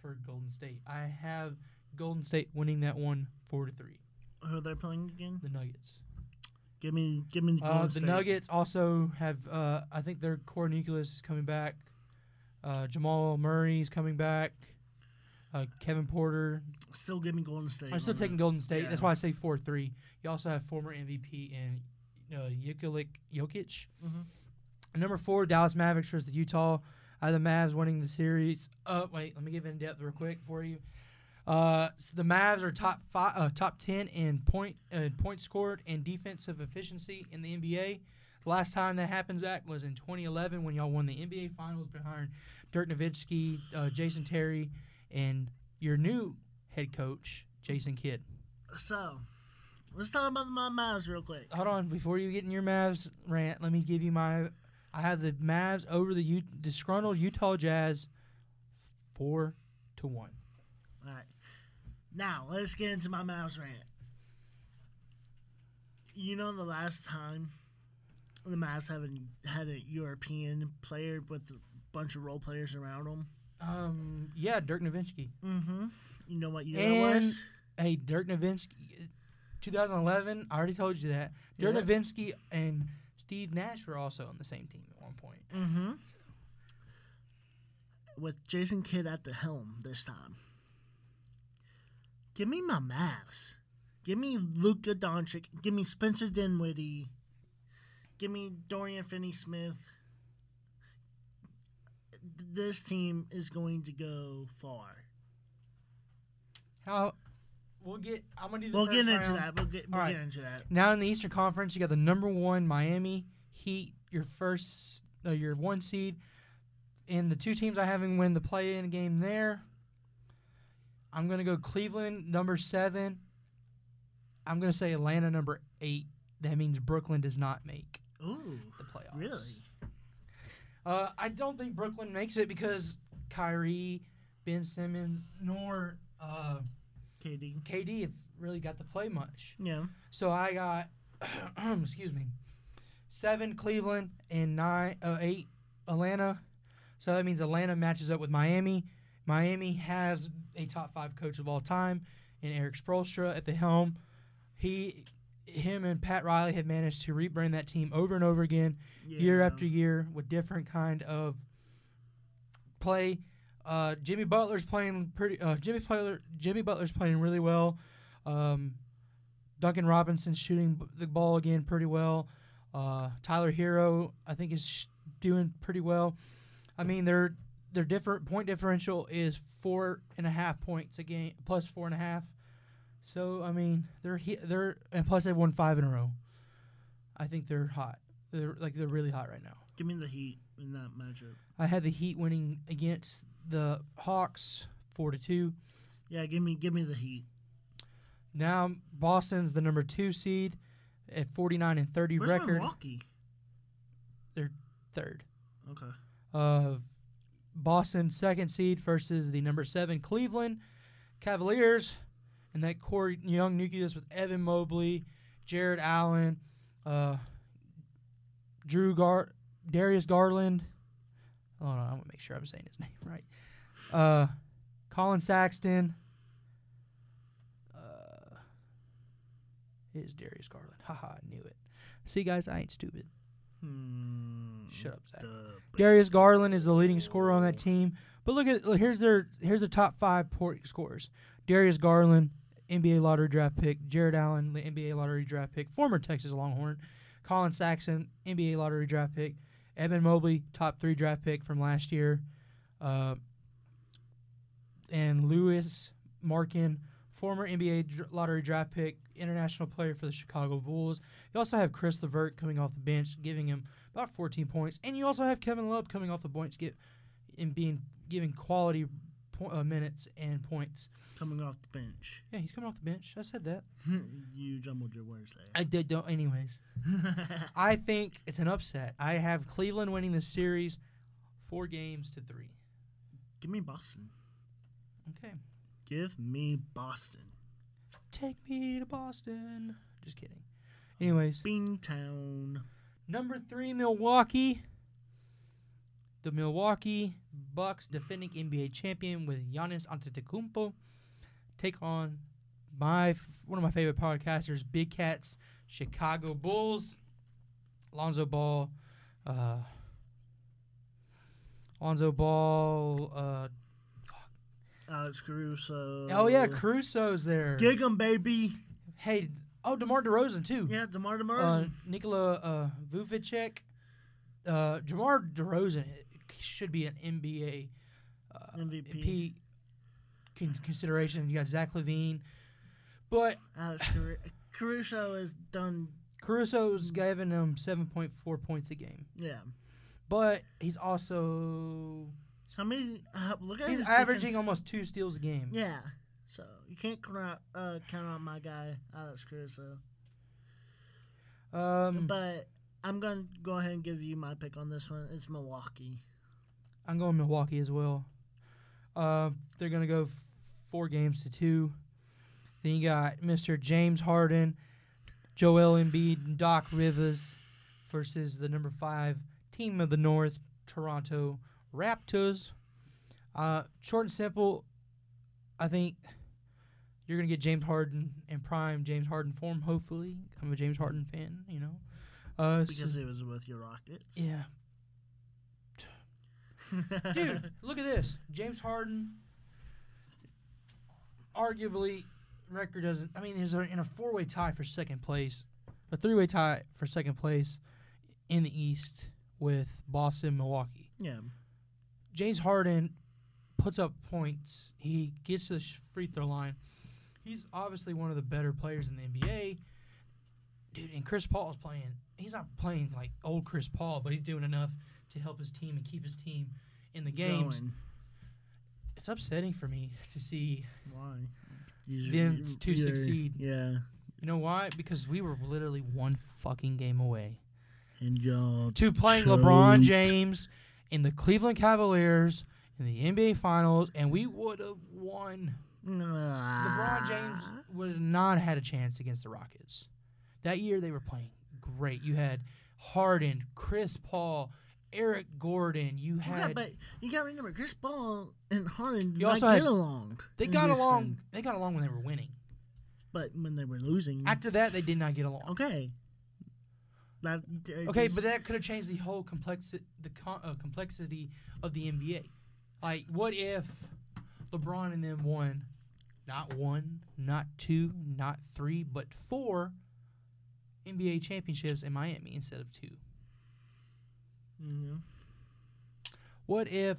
for Golden State. I have Golden State winning that one four to three. Who are they playing again? The Nuggets. Give me, give me the Uh, the. Nuggets also have, uh, I think their core nucleus is coming back. Uh, Jamal Murray is coming back. Uh, Kevin Porter. Still me Golden State. I'm still taking. Golden State. Yeah. That's why I say 4 3. You also have former MVP and uh, Jokic. Jokic. Mhm. Number four, Dallas Mavericks versus the Utah. I have the Mavs winning the series. Uh, wait, let me give it in depth real quick for you. Uh, so the Mavs are top five, uh, top ten in point uh, points scored and defensive efficiency in the NBA. The last time that happened, Zach, was in 2011 when y'all won the NBA Finals behind Dirk Nowitzki, uh, Jason Terry, and your new head coach, Jason Kidd. So, let's talk about my Mavs real quick. Hold on, before you get in your Mavs rant, let me give you my. I have the Mavs over the U, disgruntled Utah Jazz, four to one. All right. Now, let's get into my Mavs rant. You know, the last time the Mavs haven't had a European player with a bunch of role players around them? Um, yeah, Dirk Nowitzki. Mm-hmm. You know what year And- it was? Hey, Dirk Nowitzki, 2011. I already told you that. Dirk Yeah. Nowitzki and Steve Nash were also on the same team at one point. Mm-hmm. With Jason Kidd at the helm this time. Give me my Mavs. Give me Luka Doncic. Give me Spencer Dinwiddie. Give me Dorian Finney-Smith. This team is going to go far. How? We'll get. I'm gonna do the We'll first get into round. that. We'll get, we'll All right. get into that. Now in the Eastern Conference, you got the number one Miami Heat, your first, uh, your one seed, and the two teams I haven't win the play-in game there. I'm gonna go Cleveland number seven. I'm gonna say Atlanta number eight. That means Brooklyn does not make Ooh, the playoffs. really? Uh, I don't think Brooklyn makes it because Kyrie, Ben Simmons, nor uh, KD. KD have really got to play much. Yeah. So I got, excuse me, seven Cleveland and nine, uh, eight Atlanta. So that means Atlanta matches up with Miami. Miami has a top five coach of all time in Erik Spoelstra at the helm. He, him, and Pat Riley have managed to rebrand that team over and over again, year after year, with different kind of play. Uh, Jimmy Butler's playing pretty. Uh, Jimmy Butler, Jimmy Butler's playing really well. Um, Duncan Robinson's shooting b- the ball again pretty well. Uh, Tyler Herro, I think, is sh- doing pretty well. I mean, their their different point differential is four and a half points a game, plus four and a half. So I mean, they're he- they're and plus they've won five in a row. I think they're hot. They're like they're really hot right now. Give me the Heat in that matchup. I had the Heat winning against the Hawks four to two. Yeah, give me give me the Heat. Now Boston's the number two seed at forty nine and thirty Where's record, Milwaukee? They're third. Okay. Uh, Boston second seed versus the number seven Cleveland Cavaliers, and that core young nucleus with Evan Mobley, Jarrett Allen, uh, Drew Gar, Darius Garland. Hold on, I want to make sure I'm saying his name right. Uh, Collin Sexton. Uh, it is Darius Garland. Haha, I knew it. See, guys, I ain't stupid. Hmm. Shut up, Zach. Darius Garland is the leading scorer on that team. But look at look, here's their here's the top five port scores. Darius Garland, NBA lottery draft pick. Jarrett Allen, the NBA lottery draft pick. Former Texas Longhorn. Collin Sexton, NBA lottery draft pick. Evan Mobley, top three draft pick from last year. Uh, and Lauri Markkanen, former NBA lottery draft pick, international player for the Chicago Bulls. You also have Caris LeVert coming off the bench, giving him about 14 points, and you also have Kevin Love coming off the bench, get and being giving quality po- uh, minutes and points. Coming off the bench. Yeah, he's coming off the bench. I said that. you jumbled your words there. I did. Don't. Anyways, I think it's an upset. I have Cleveland winning the series, four games to three. Give me Boston. Okay. Give me Boston. Take me to Boston. Just kidding. Anyways, Beantown. number three, Milwaukee. The Milwaukee Bucks, defending NBA champion with Giannis Antetokounmpo, take on my f- one of my favorite podcasters, Big Cats, Chicago Bulls. Lonzo Ball, uh, Lonzo Ball. Uh, Alex Caruso. oh yeah, Caruso's there. Gig 'em, baby. hey, oh DeMar DeRozan too. Yeah, DeMar uh, DeMarco. Nikola uh, Vucevic, uh, Jamar DeRozan should be an NBA uh, MVP. P con- consideration. You got Zach LaVine, but Alex Caru- Caruso has done Caruso's giving him 7.4 points a game, Yeah. but he's also How many? Uh, look at he's averaging defense. almost two steals a game. Yeah. So you can't count uh, count on my guy Alex Caruso. Um, But I'm gonna go ahead and give you my pick on this one. It's Milwaukee. I'm going Milwaukee as well. Uh, they're gonna go four games to two. Then you got Mr. James Harden, Joel Embiid, and Doc Rivers versus the number five team of the North, Toronto Raptors. Uh, short and simple, I think you're gonna get James Harden in prime James Harden form. Hopefully, I'm a James Harden fan. You know, uh, so- Because it was with your Rockets. yeah. Dude, look at this. James Harden. Arguably, record doesn't. I mean, he's in a four-way tie for second place, a three-way tie for second place in the East with Boston, Milwaukee. Yeah. James Harden puts up points. He gets to the free throw line. He's obviously one of the better players in the NBA. Dude, and Chris Paul is playing. He's not playing like old Chris Paul, but he's doing enough to help his team and keep his team in the games. Going. It's upsetting for me to see. Why? Them to You're- succeed. Yeah. You know why? Because we were literally one fucking game away And y'all. to playing LeBron. James in the Cleveland Cavaliers in the NBA Finals, and we would have won. LeBron James would have not had a chance against the Rockets. That year they were playing great. You had Harden, Chris Paul, Eric Gordon. You had, Yeah, but you gotta remember, Chris Paul and Harden did not get had- along. they got Houston. along. They got along when they were winning. but when they were losing, After that, they did not get along. okay. That, Okay, but that could have changed the whole complexity, the uh, complexity of the NBA. Like, what if LeBron and them won, not one, not two, not three, but four NBA championships in Miami instead of two? Hmm What if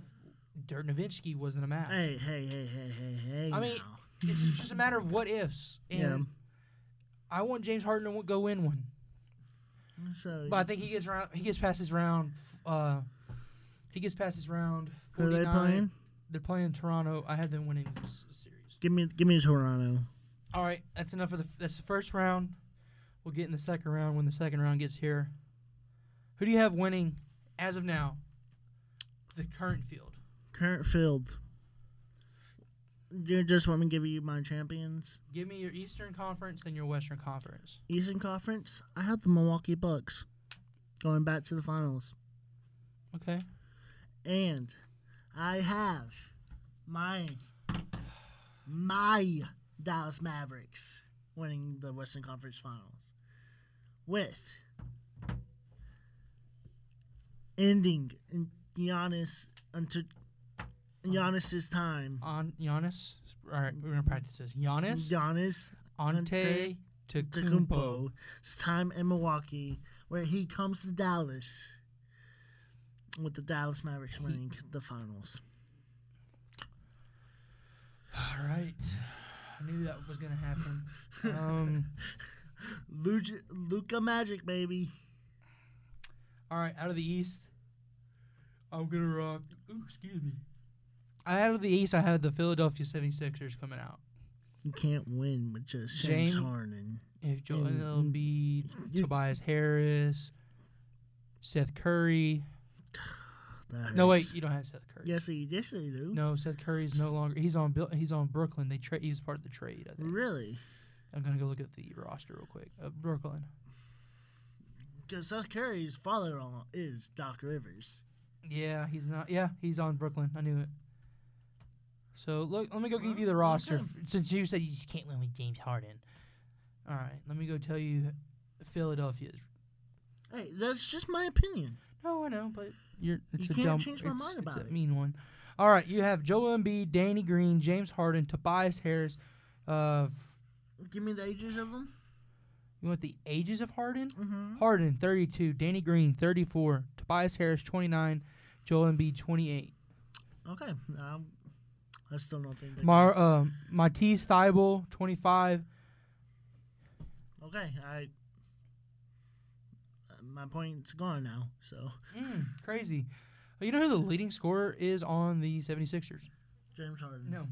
Dirk Nowitzki wasn't a match? Hey, hey, hey, hey, hey, hey. I mean, now. It's just a matter of what ifs, and Yeah. I want James Harden to go win one. so But I think he gets round. He gets past his round. Uh, he gets past his round. who are they 49. playing? They're playing Toronto. I had them winning this series. Give me, give me Toronto. All right, that's enough of the. That's the first round. We'll get in the second round when the second round gets here. Who do you have winning as of now? The current field. Current field. Do You just want me to give you my champions? Give me your Eastern Conference and your Western Conference. Eastern Conference. I have the Milwaukee Bucks going back to the finals, Okay. and I have my my Dallas Mavericks winning the Western Conference Finals with ending in Giannis until Giannis's time. On Giannis. All right, we're gonna practice this. Giannis. Giannis Ante. It's time in Milwaukee where he comes to Dallas with the Dallas Mavericks winning the finals. All right. I knew that was gonna happen. Um. Luka Magic, baby. All right, out of the East, I'm gonna rock. Ooh, excuse me. Out of the East, I had the Philadelphia 76ers coming out. You can't win with just James James- Harden. If Joel Embiid, You- Tobias Harris, Seth Curry. That No, wait, hurts. you don't have Seth Curry. Yes, they, yes, they do. No, Seth Curry's no longer. He's on. Bill- He's on Brooklyn. They trade. He was part of the trade. I think. Really? I'm gonna go look at the roster real quick. Uh, Brooklyn. Because Seth Curry's father-in-law is Doc Rivers. Yeah, he's not. Yeah, he's on Brooklyn. I knew it. So look, let me go give you the roster okay. since you said you just can't win with James Harden. All right, let me go tell you Philadelphia's. Hey, that's just my opinion. No, I know, but you're it's You a can't dumb, change my it's- mind about it's a it. mean one. All right, you have Joel Embiid, Danny Green, James Harden, Tobias Harris. Uh, Give me the ages of them. You want the ages of Harden? Mm-hmm. Harden 32, Danny Green 34, Tobias Harris 29, Joel Embiid 28. Okay. Um, I still don't think. Mar uh, Matisse Thybulle 25, Okay, I my point's gone now. So Mm, crazy. You know who the leading scorer is on the 76ers? James Harden, No.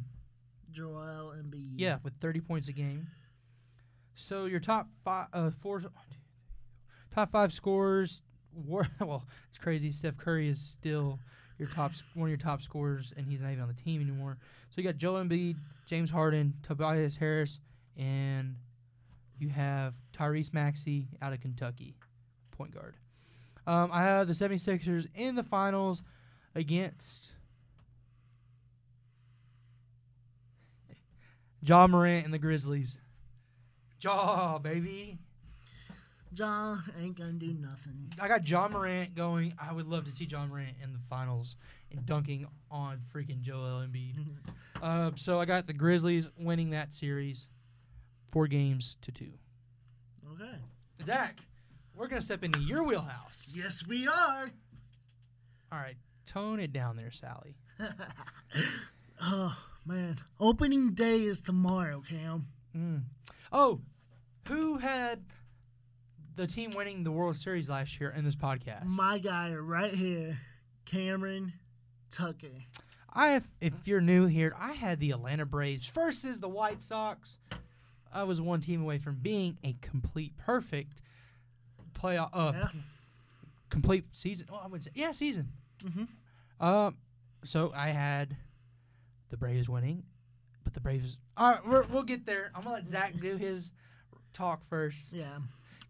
Joel Embiid. Yeah, with 30 points a game. So your top five, uh, four, top five scorers. War, well, it's crazy. Steph Curry is still your top, one of your top scorers, and he's not even on the team anymore. So you got Joel Embiid, James Harden, Tobias Harris, and you have Tyrese Maxey out of Kentucky, point guard. Um, I have the 76ers in the finals against Ja Morant and the Grizzlies. Ja, baby. John ain't gonna do nothing. I got Ja Morant going. I would love to see Ja Morant in the finals and dunking on freaking Joel Embiid. Uh, so I got the Grizzlies winning that series, four games to two. Okay. Zach, we're gonna step into your wheelhouse. Yes, we are. All right, tone it down there, Sally. Oh man, opening day is tomorrow, Cam. Mm. Oh, who had the team winning the World Series last year in this podcast? My guy right here, Cameron Tucker. I have, if you're new here, I had the Atlanta Braves versus the White Sox. I was one team away from being a complete perfect playoff, uh, Yeah. complete season. Oh, I would say, yeah, season. Mhm. Um, so I had the Braves winning, but the Braves. All right, we're, we'll get there. I'm gonna let Zach do his talk first. Yeah.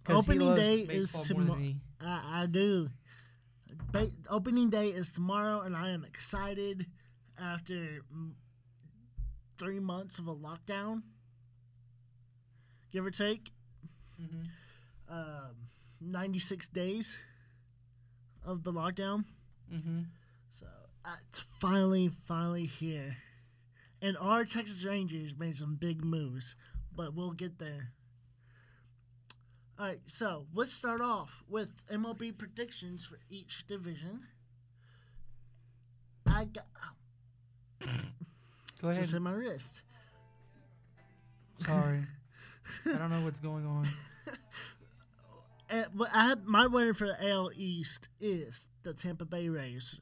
Opening day is baseball more than tomo- me. I, I do. Ba- opening day is tomorrow, and I am excited after three months of a lockdown, give or take. Mhm. Um, 96 days of the lockdown. Mhm. So it's finally, finally here. And our Texas Rangers made some big moves, but we'll get there. All right, so let's start off with MLB predictions for each division. I got oh. Go ahead. just hit my wrist. Sorry, I don't know what's going on. I had my winner for the AL East is the Tampa Bay Rays,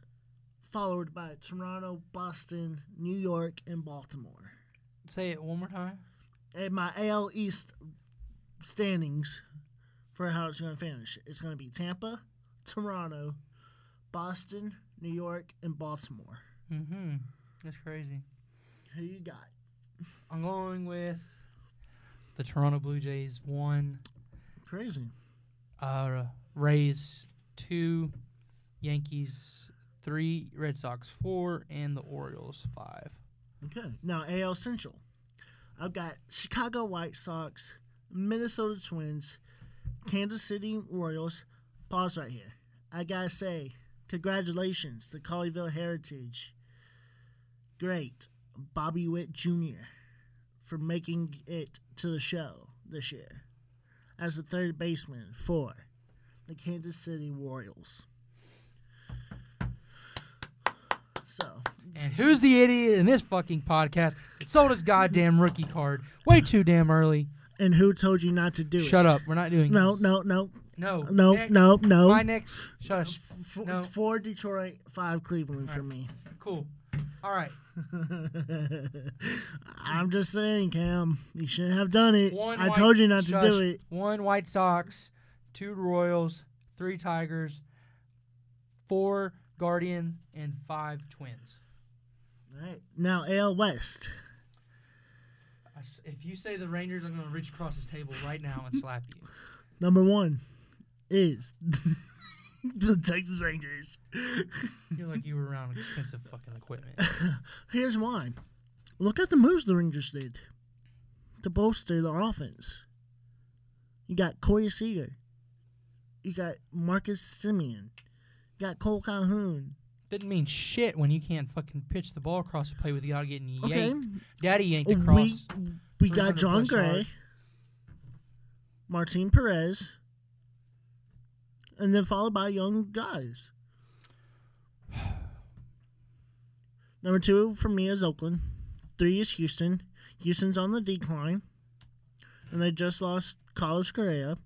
followed by Toronto, Boston, New York, and Baltimore. Say it one more time. and my AL East standings for how it's going to finish. It's going to be Tampa, Toronto, Boston, New York, and Baltimore. Mm-hmm. That's crazy. Who you got? I'm going with the Toronto Blue Jays one, Crazy. uh, Rays two, Yankees three, Red Sox four, and the Orioles five. Okay. Now AL Central. I've got Chicago White Sox, Minnesota Twins, Kansas City Royals. Pause right here. I gotta say, congratulations to Colleyville Heritage. Great, Bobby Witt Jr. for making it to the show this year as the third baseman for the Kansas City Royals. So, And who's the idiot in this fucking podcast that sold his goddamn rookie card way too damn early? And who told you not to do it? Shut up. We're not doing it. No, this. no, no, no, no, Next. no, no. My next. Shush. F- No. Four Detroit, five Cleveland for me. Cool. All right. I'm just saying, Cam, you shouldn't have done it. One I White- told you not to shush. do it. One White Sox, two Royals, three Tigers, four Guardians, and five Twins. All right. Now, AL West. If you say the Rangers, I'm going to reach across this table right now and slap you. Number one is the Texas Rangers. You're like you were around expensive fucking equipment. Here's why. Look at the moves the Rangers did to bolster their offense. You got Corey Seager. You got Marcus Semien. You got Cole Calhoun. Didn't mean shit when you can't fucking pitch the ball across the plate without getting yanked. Okay. Daddy yanked We, across. we got 300 Jon Gray, yards. Martin Perez, and then followed by young guys. Number two for me is Oakland. Three is Houston. Houston's on the decline, and they just lost Carlos Correa.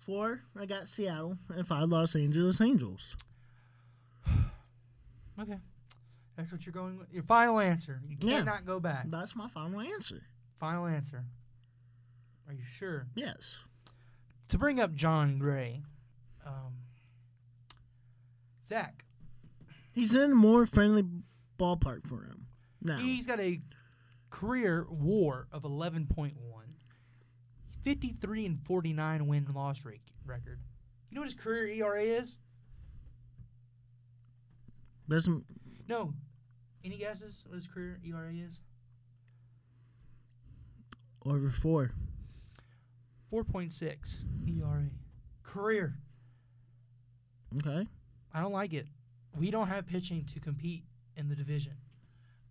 Four, I got Seattle, and five, Los Angeles Angels. Okay. That's what you're going with. Your final answer. You Yeah. cannot go back. That's my final answer. Final answer. Are you sure? Yes. To bring up Jon Gray, um, Zach, He's in a more friendly ballpark for him. Now, he's got a career WAR of 11.1, 53 and 49 win loss rate record. You know what his career ERA is? Doesn't No. Any guesses what his career ERA is? over four. 4.6 ERA. Career. Okay. I don't like it. We don't have pitching to compete in the division.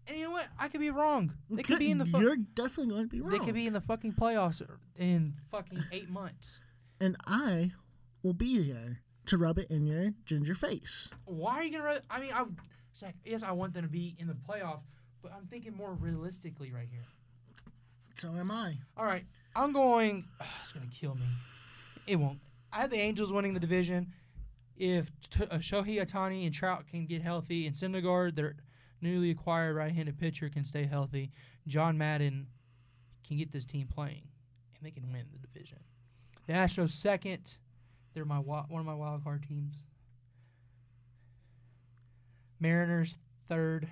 And you know what? I could be wrong. They could be in the fu- You're definitely going to be wrong. they could be in the fucking playoffs in fucking eight months. and I will be there to rub it in your ginger face. Why are you gonna? Rather, I mean, I Zach, yes, I want them to be in the playoff, but I'm thinking more realistically right here. So am I. All right, I'm going. it's gonna kill me. It won't. I have the Angels winning the division. If T- uh, Shohei Ohtani and Trout can get healthy, and Syndergaard, their newly acquired right-handed pitcher, can stay healthy, John Madden can get this team playing, and they can win the division. The Astros second. They're my wi- one of my wild card teams. Mariners third.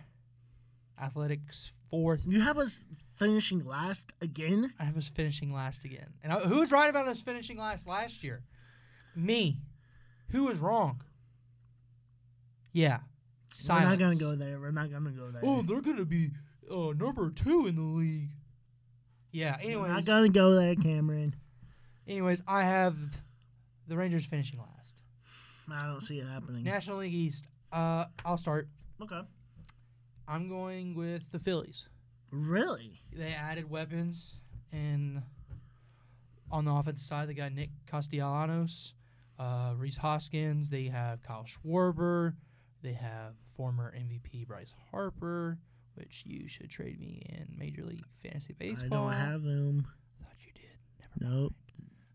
Athletics fourth. You have us finishing last again. I have us finishing last again. And I, who was right about us finishing last last year? Me. Who was wrong? Yeah. We're not gonna go there. We're not gonna go there. Oh, they're gonna be uh, number two in the league. Yeah. We're Anyways, not gonna go there, Cameron. anyways, I have the Rangers finishing last. I don't see it happening. National League East. Uh, I'll start. Okay. I'm going with the Phillies. Really? They added weapons, and on the offensive side, they got Nick Castellanos, uh, Rhys Hoskins. They have Kyle Schwarber. They have former MVP Bryce Harper, which you should trade me in Major League Fantasy Baseball. I don't have them. Thought you did. Never mind. Nope.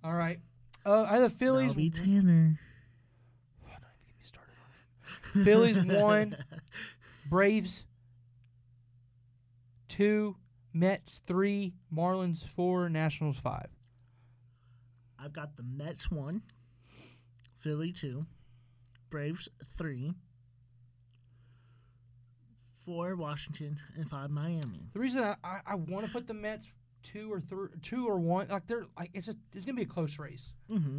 All right. Uh, I have the Phillies. Bobby Tanner. Oh, don't even get me started on it. Phillies one, Braves two, Mets three, Marlins four, Nationals five. I've got the Mets one, Philly two, Braves three, four Washington, and five Miami. The reason I, I, I want to put the Mets two or three, two or one, like they're like it's just it's gonna be a close race. Mm-hmm.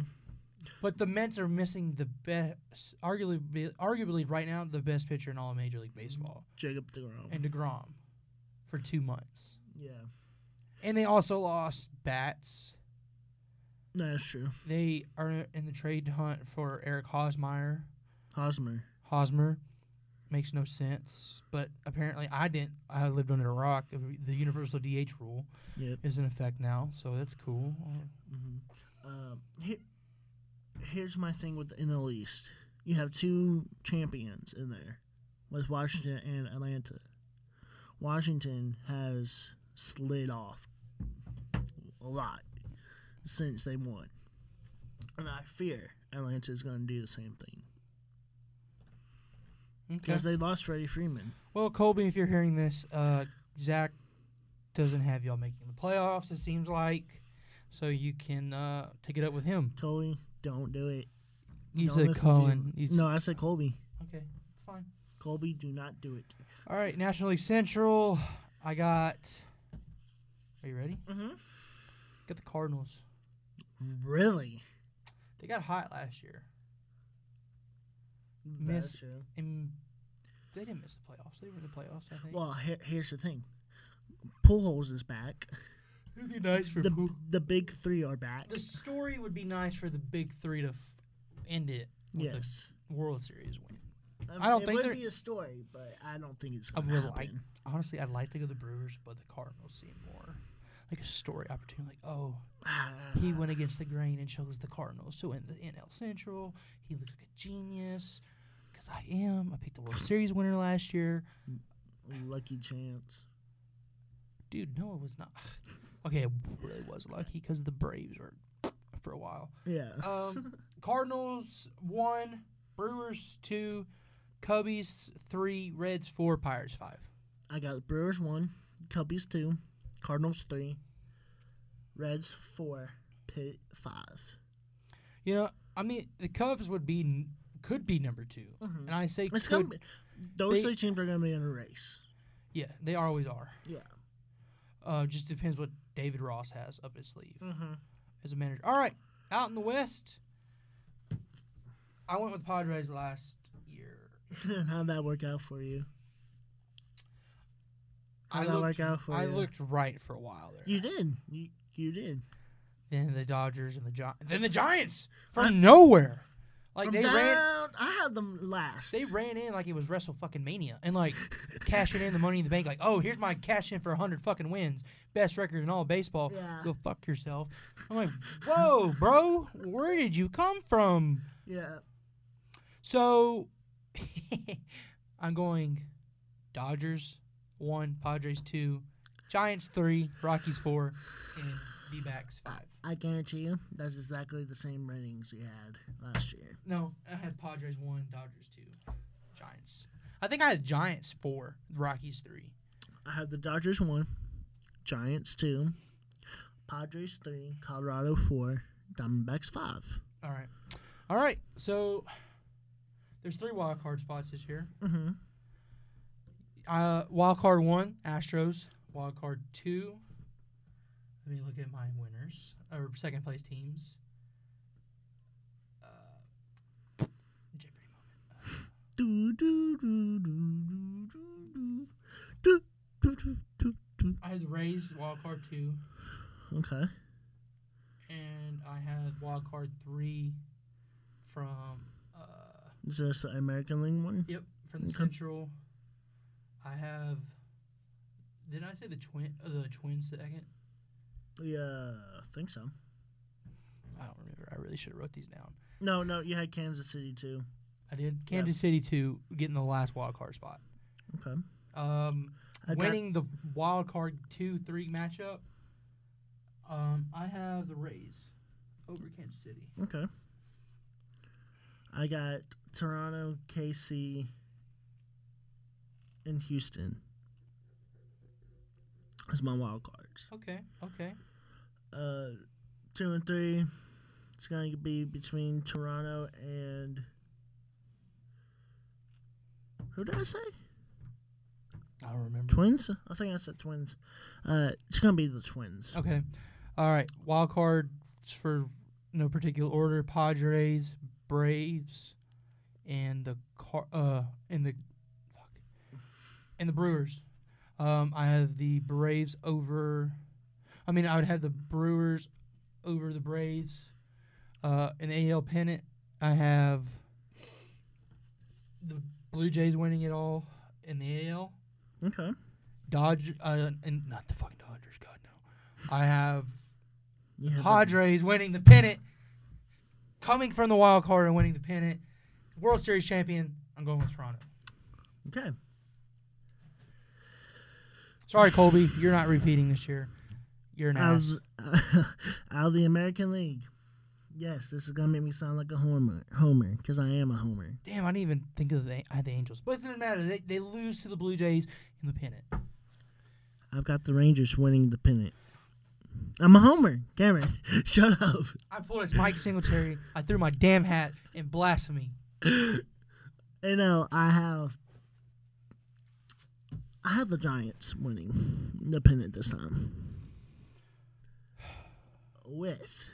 But the Mets are missing the best, arguably, arguably right now the best pitcher in all of Major League Baseball, Jacob DeGrom. and Degrom, for two months. yeah, And they also lost bats. that's true. They are in the trade hunt for Eric Hosmeyer. Hosmer. Hosmer makes no sense, but apparently I didn't. I lived under a rock. The universal DH rule Yep. is in effect now, so that's cool. Mm-hmm. Um, here, here's my thing with the NL East. You have two champions in there, with Washington and Atlanta. Washington has slid off a lot since they won, and I fear Atlanta is going to do the same thing. Because they lost Freddie Freeman. Well, Colby, if you're hearing this, uh, Zach doesn't have y'all making the playoffs. It seems like, so you can uh, take it up with him. Colby, don't do it. You Don't said listen to Cohen. him. You No, I said Colby. Okay, it's fine. Colby, do not do it. All right, National League Central. I got. Are you ready? Mm-hmm. Got the Cardinals. Really? They got hot last year, That's Miss- true. and they didn't miss the playoffs. They were in the playoffs, I think. Well, here, here's the thing. Pujols is back. It'd be nice for The the big three are back. The story would be nice for the big three to f- end it with Yes. a World Series win. Um, I don't it think it would be a story, but I don't think it's I going to happen. like- Honestly, I'd like to go to the Brewers, but the Cardinals seem more like a story opportunity. Like, oh, he went against the grain and chose the Cardinals to win the NL Central. He looks like a genius. Because I am. I picked the World Series winner last year. Lucky chance. Dude, no, it was not. Okay, it really was lucky because the Braves were for a while. Yeah. Um, Cardinals one, Brewers two, Cubbies three, Reds four, Pirates five. I got Brewers one, Cubbies two, Cardinals three, Reds four, Pitt five. You know, I mean, the Cubs would be could be number 2 Mhm. and I say It's could. be, those they- three teams are gonna be in a race. yeah, they always are. Yeah. Uh, just depends what David Ross has up his sleeve Mm-hmm. as a manager. All right, out in the West, I went with Padres last year. How'd that work out for you? How'd that looked, work out for I you? I looked right for a while there. You did. You, you did. then the Dodgers and the Gi- then the Giants I- from nowhere. Like From they down, ran, I had them last. they ran in like it was Wrestle fucking Mania and like cashing in the money in the bank. Like, oh, here's my cash in for hundred fucking wins, best record in all of baseball. Yeah. Go fuck yourself. I'm like, whoa, bro, where did you come from? Yeah. So I'm going Dodgers one, Padres two, Giants three, Rockies four, and D backs five. I guarantee you, that's exactly the same ratings you had last year. No, I had Padres one, Dodgers two, Giants. I think I had Giants four, Rockies three. I had the Dodgers one, Giants two, Padres three, Colorado four, Diamondbacks five. All right, all right. So there's three wild card spots this year. Mm-hmm. Uh, wild card one, Astros. Wild card two. Let me look at my winners or second place teams. Do do do do do do do do do do. I had the Rays wild card two, Okay. and I had wild card three from uh, Is this the American League one? yep from the Okay. Central. I have. Did I say the twin? Uh, the Twins second? Yeah, I think so. I don't remember. I really should have wrote these down. No, no, you had Kansas City too. I did. Kansas City two getting the last wild card spot. Okay. Um, I winning the wild card two three matchup. Um, I have the Rays over Kansas City. okay. I got Toronto, KC, and Houston as my wild cards. Okay, okay. Uh, two and three. It's going to be between Toronto and who did I say? I don't remember. Twins? I think I said twins. Uh, it's going to be the Twins. Okay, all right. Wild cards for no particular order: Padres, Braves, and the car. Uh, and the fuck, and the Brewers. Um, I have the Braves over. I mean, I would have the Brewers over the Braves. Uh, in the AL pennant, I have the Blue Jays winning it all in the AL. Okay. Dodge, uh, and not the fucking Dodgers. God no. I have the- Padres winning the pennant, coming from the wild card and winning the pennant. World Series champion. I'm going with Toronto. Okay. Sorry, Colby, you're not repeating this year. You're an ass. out of the American League. Yes, this is gonna make me sound like a homer, homer, because I am a homer. Damn, I didn't even think of the I the Angels, but it doesn't matter. They, they lose to the Blue Jays in the pennant. I've got the Rangers winning the pennant. I'm a homer, Cameron. Shut up. I pulled as Mike Singletary. I threw my damn hat in blasphemy. You know, I have, I have the Giants winning the pennant this time, with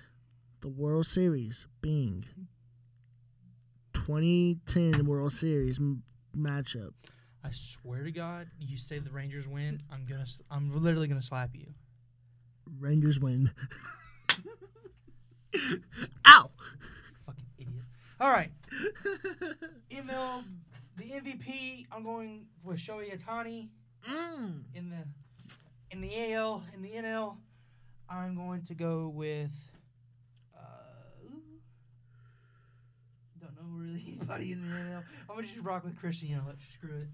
the World Series being 2010 World Series m- matchup. I swear to God, you say the Rangers win, I'm gonna, I'm literally gonna slap you. Rangers win. Ow! Fucking idiot. All right. ML, the MVP. I'm going with Shohei Ohtani Mm. in the in the AL in the NL. I'm going to go with. Uh, don't know really anybody in the NL. I'm gonna just rock with Christian Yelich. Screw it.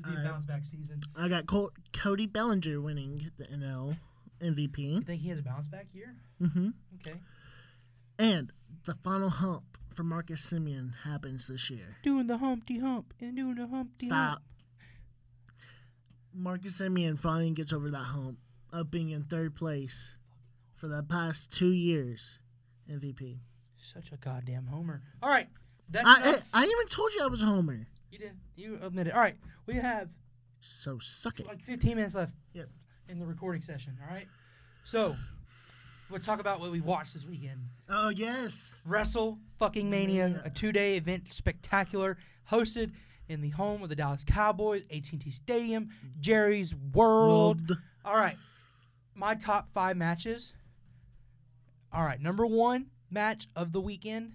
It'll be a Alright. bounce back season. I got Col- Cody Bellinger winning the NL MVP. You think he has a bounce back year? Mm-hmm. Okay. And the final hump for Marcus Semien happens this year. Doing the Humpty Hump and doing the Humpty Stop. Marcus Semien finally gets over that hump of being in third place for the past two years. MVP. Such a goddamn homer. All right. That's I, I. I even told you I was a homer. you did. You admitted. All right. We have So suck it. like 15 minutes left Yep. in the recording session. All right. So let's talk about what we watched this weekend. Oh yes. Wrestle fucking Mania, Mania. a two-day event, spectacular, hosted in the home of the Dallas Cowboys, AT&T Stadium, Jerry's World. World. All right, my top five matches. All right, number one match of the weekend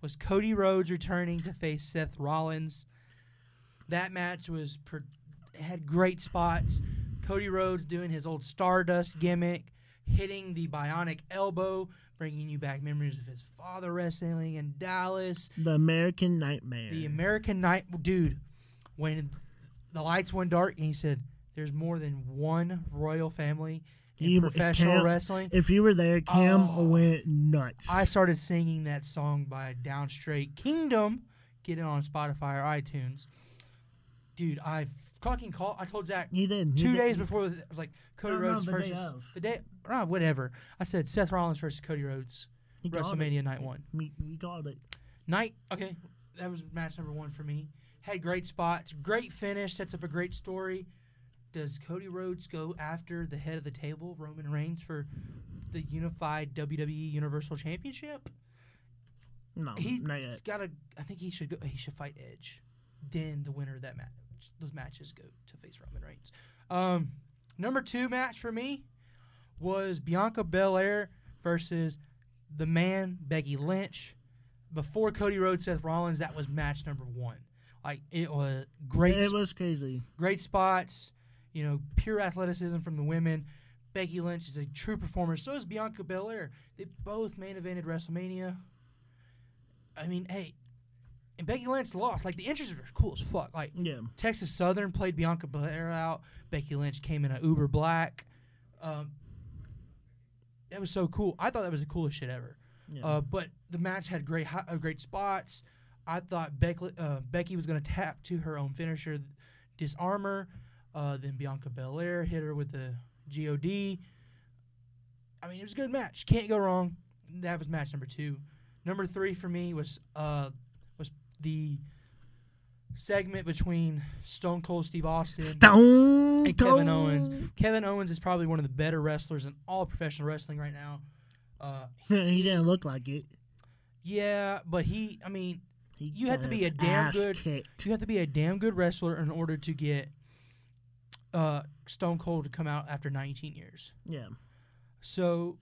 was Cody Rhodes returning to face Seth Rollins. That match was per- had great spots. Cody Rhodes doing his old Stardust gimmick, hitting the bionic elbow, bringing you back memories of his father wrestling in Dallas. The American Nightmare. The American Night, dude. When the lights went dark, and he said, "There's more than one royal family He- professional Cam- wrestling." if you were there, Cam Oh. went nuts. I started singing that song by Downstait Kingdom. Get it on Spotify or iTunes, dude. I fucking call. I told Zach You did. He two days before it was like Cody No, no, Rhodes the day versus of. the day. Oh, whatever. I said Seth Rollins versus Cody Rhodes. He. WrestleMania night one. We, we got it. Night, okay, that was match number one for me. Had great spots, great finish, sets up a great story. Does Cody Rhodes go after the head of the table, Roman Reigns, for the unified WWE Universal Championship? No, He not yet. got to. I think he should go. He should fight Edge. Then the winner of that match, those matches go to face Roman Reigns. Um, number two match for me was Bianca Belair versus the man Becky Lynch. Before Cody Rhodes, Seth Rollins, that was match number one. Like it was great, It was crazy. great spots. You know, pure athleticism from the women. Becky Lynch is a true performer. So is Bianca Belair. They both main evented WrestleMania. I mean, hey, and Becky Lynch lost. Like the entries were cool as fuck. Like Yeah. Texas Southern played Bianca Belair out. Becky Lynch came in a Uber Black. Um, that was so cool. I thought that was the coolest shit ever. Yeah. Uh, but the match had great hi- uh, great spots. I thought Becky, uh, Becky was going to tap to her own finisher, Dis-arm-her. Uh, then Bianca Belair hit her with the God. I mean, it was a good match. Can't go wrong. That was match number two. Number three for me was uh, was the segment between Stone Cold Steve Austin Stone and Kevin Cold. Owens. Kevin Owens is probably one of the better wrestlers in all professional wrestling right now. Uh, he didn't look like it. yeah, but he, I mean, He You have to be a damn good- kicked. you have to be a damn good wrestler in order to get uh, Stone Cold to come out after 19 years. Yeah. So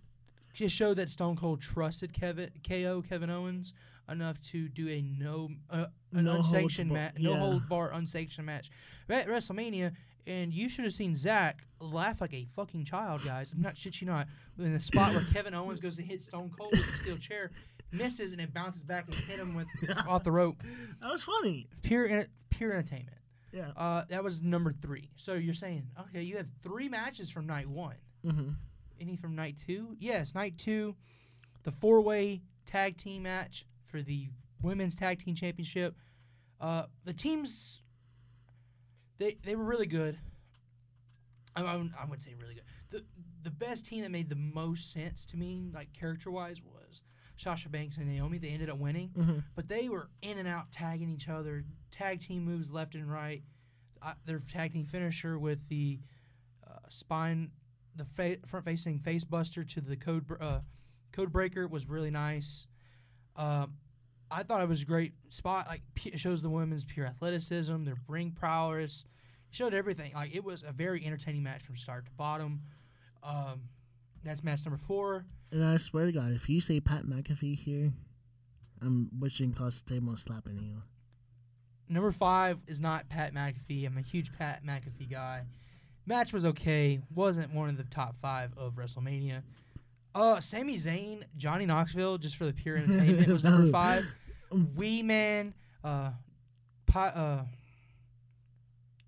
just showed that Stone Cold trusted Kevin KO Kevin Owens enough to do a no uh, an No unsanctioned match, no yeah. hold bar unsanctioned match at WrestleMania. And you should have seen Zach laugh like a fucking child, guys. I'm not shit you not. In the spot where Kevin Owens goes to hit Stone Cold with a steel chair, misses and it bounces back and hit him with off the rope. That was funny. Pure pure entertainment. Yeah. Uh, that was number three. So you're saying, okay, you have three matches from night one. hmm Any from night two? Yes, night two, the four way tag team match for the women's tag team championship. Uh, the teams, they they were really good. I, I, I wouldn't say really good. The the best team that made the most sense to me, like character wise, was Sasha Banks and Naomi. They ended up winning hmm but they were in and out tagging each other, tag team moves left and right. Uh, their tag team finisher with the uh, spine, the fa- front facing face buster to the code br- uh, code breaker was really nice. Um, I thought it was a great spot. Like it shows the women's pure athleticism, their ring prowess, showed everything. Like it was a very entertaining match from start to bottom. Um, that's match number four. And I swear to God, if you say Pat McAfee here, I'm wishing table slapping you. Number five is not Pat McAfee. I'm a huge Pat McAfee guy. Match was okay. Wasn't one of the top five of WrestleMania. Uh, Sami Zayn, Johnny Knoxville, just for the pure entertainment, was number five. Wee Man, uh, Pi- uh,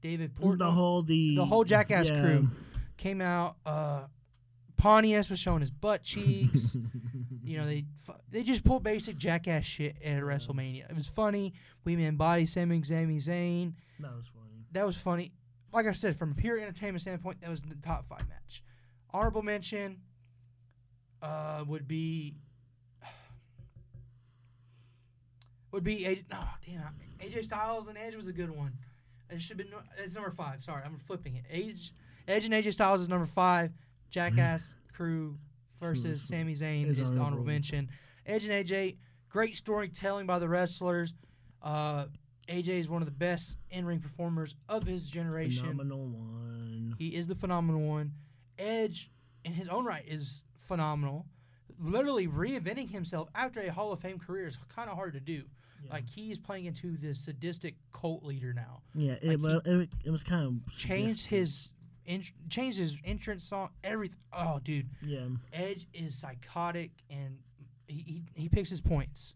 David Portnoy, the whole the the whole Jackass yeah. crew came out. Uh, Pontius was showing his butt cheeks. You know, they they just pull basic jackass shit at WrestleMania. It was funny. We embody Sami Sami Zayn. That was funny. That was funny. Like I said, from a pure entertainment standpoint, that was the top five match. Honorable mention uh, would be would be AJ, oh damn AJ Styles and Edge was a good one. It should have been it's number five. Sorry, I'm flipping it. Edge Edge and AJ Styles is number five. Jackass Crew versus Sami Zayn is the honorable honorable. mention. Edge and AJ, great storytelling by the wrestlers. Uh, AJ is one of the best in-ring performers of his generation. Phenomenal one. He is the phenomenal one. Edge, in his own right, is phenomenal. Literally reinventing himself after a Hall of Fame career is kind of hard to do. Yeah. Like he is playing into this sadistic cult leader now. Yeah, like it, wa- it, it was kind of Changed sadistic. his in, changed his entrance song. Everything. Oh, dude, Yeah, Edge is psychotic and he, he, he picks his points.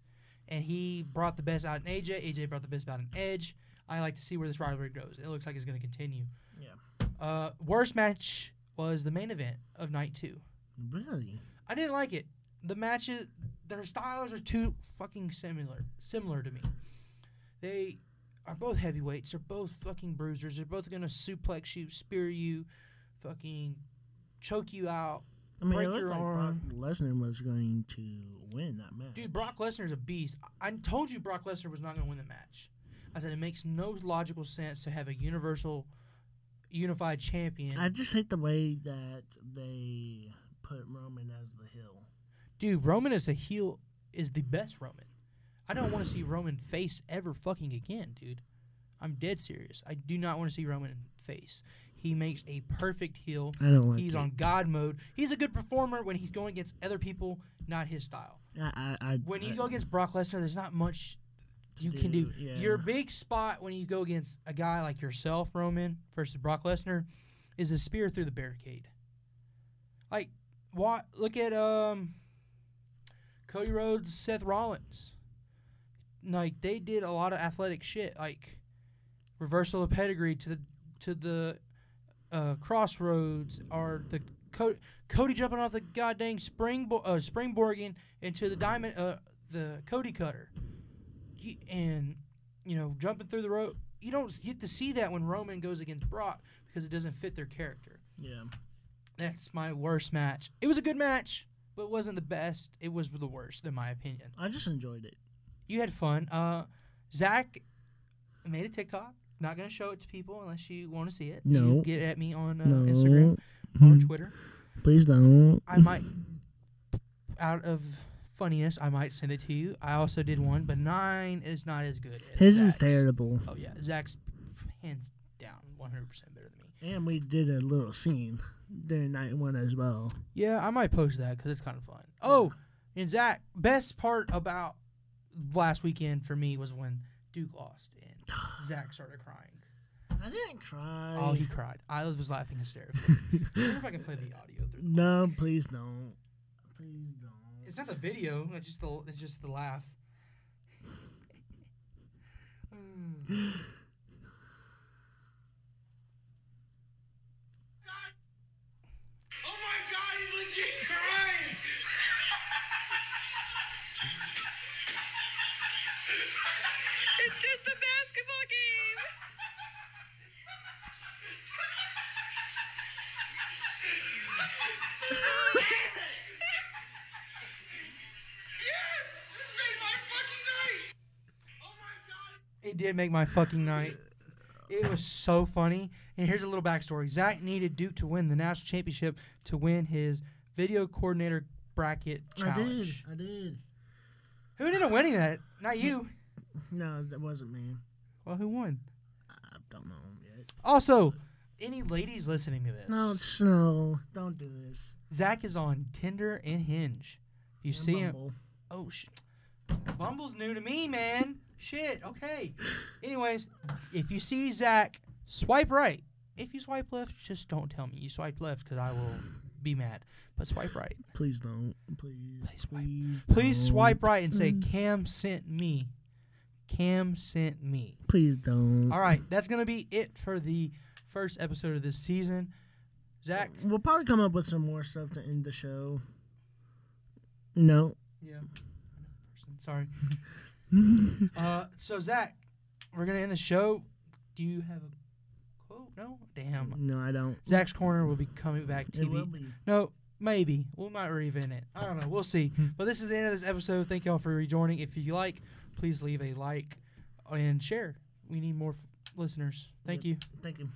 And he brought the best out in AJ. AJ brought the best out in Edge. I like to see where this rivalry goes. It looks like it's going to continue. Yeah. Uh, worst match was the main event of night two. really. I didn't like it. The matches, their styles are too fucking similar. Similar to me. They are both heavyweights. They're both fucking bruisers. They're both gonna suplex you, spear you, fucking choke you out. I mean, Break it your like arm. Brock Lesnar was going to win that match. Dude, Brock Lesnar's a beast. I I told you Brock Lesnar was not gonna win the match. I said it makes no logical sense to have a universal, unified champion. I just hate the way that they put Roman as the heel. Dude, Roman as a heel is the best Roman. I don't want to see Roman face ever fucking again, dude. I'm dead serious. I do not want to see Roman face. He makes a perfect heel. I don't like He's it. on God mode. He's a good performer when he's going against other people, not his style. I, I, I, When you I- go against Brock Lesnar, there's not much you can do. do, yeah. Your big spot when you go against a guy like yourself, Roman, versus Brock Lesnar, is a spear through the barricade. Like, what? Look at um, Cody Rhodes, Seth Rollins. Like they did a lot of athletic shit, like reversal of pedigree to the to the uh, Cross Rhodes, or the Co- Cody jumping off the goddamn spring uh, springboarding into the diamond uh, the Cody cutter and you know jumping through the rope. You don't get to see that when Roman goes against Brock because it doesn't fit their character. yeah. That's my worst match. It was a good match, but it wasn't the best. It was the worst, in my opinion. I just enjoyed it. You had fun. Uh, Zach made a TikTok. Not gonna show it to people unless you want to see it. You No. get at me on uh, no, Instagram or Mhm. Twitter. please don't. I might, out of funniness, I might send it to you. I also did one, but nine is not as good. As His is terrible. Oh yeah, Zach's hands down 100 percent better than me. And we did a little scene during night one as well. Yeah, I might post that because it's kind of fun. Oh, and Zach, best part about last weekend for me was when Duke lost and Zach started crying. I didn't cry. Oh, he cried. I was laughing hysterically. I wonder if I can play the audio through. no, please don't. Please don't. It's not the video. It's just the. It's just the laugh. It did make my fucking night. It was so funny. And here's a little backstory. Zach needed Duke to win the national championship to win his video coordinator bracket challenge. I did. I did. Who ended up winning that? Not you. No, that wasn't me. Well, who won? I don't know yet. Also, any ladies listening to this? No, no. Don't do this. Zach is on Tinder and Hinge. You And see him? Oh shit. Bumble's new to me, man. Shit. Okay. Anyways, if you see Zach, swipe right. If you swipe left, just don't tell me you swipe left because I will be mad. But swipe right. Please don't. Please. Please swipe. Please. Please don't. swipe right and say Mm. Cam sent me. Cam sent me. Please don't. All right, that's gonna be it for the first episode of this season. Zach, We'll probably come up with some more stuff to end the show. No. Yeah. Sorry. uh, so Zach, we're gonna end the show. Do you have a quote? No. Damn. No, I don't. Zach's corner will be coming back. It will be. No, maybe we might reinvent it. I don't know. We'll see. but this is the end of this episode. Thank y'all for rejoining. If you like, please leave a like and share. We need more f- listeners. Thank Yep. you. Thank you.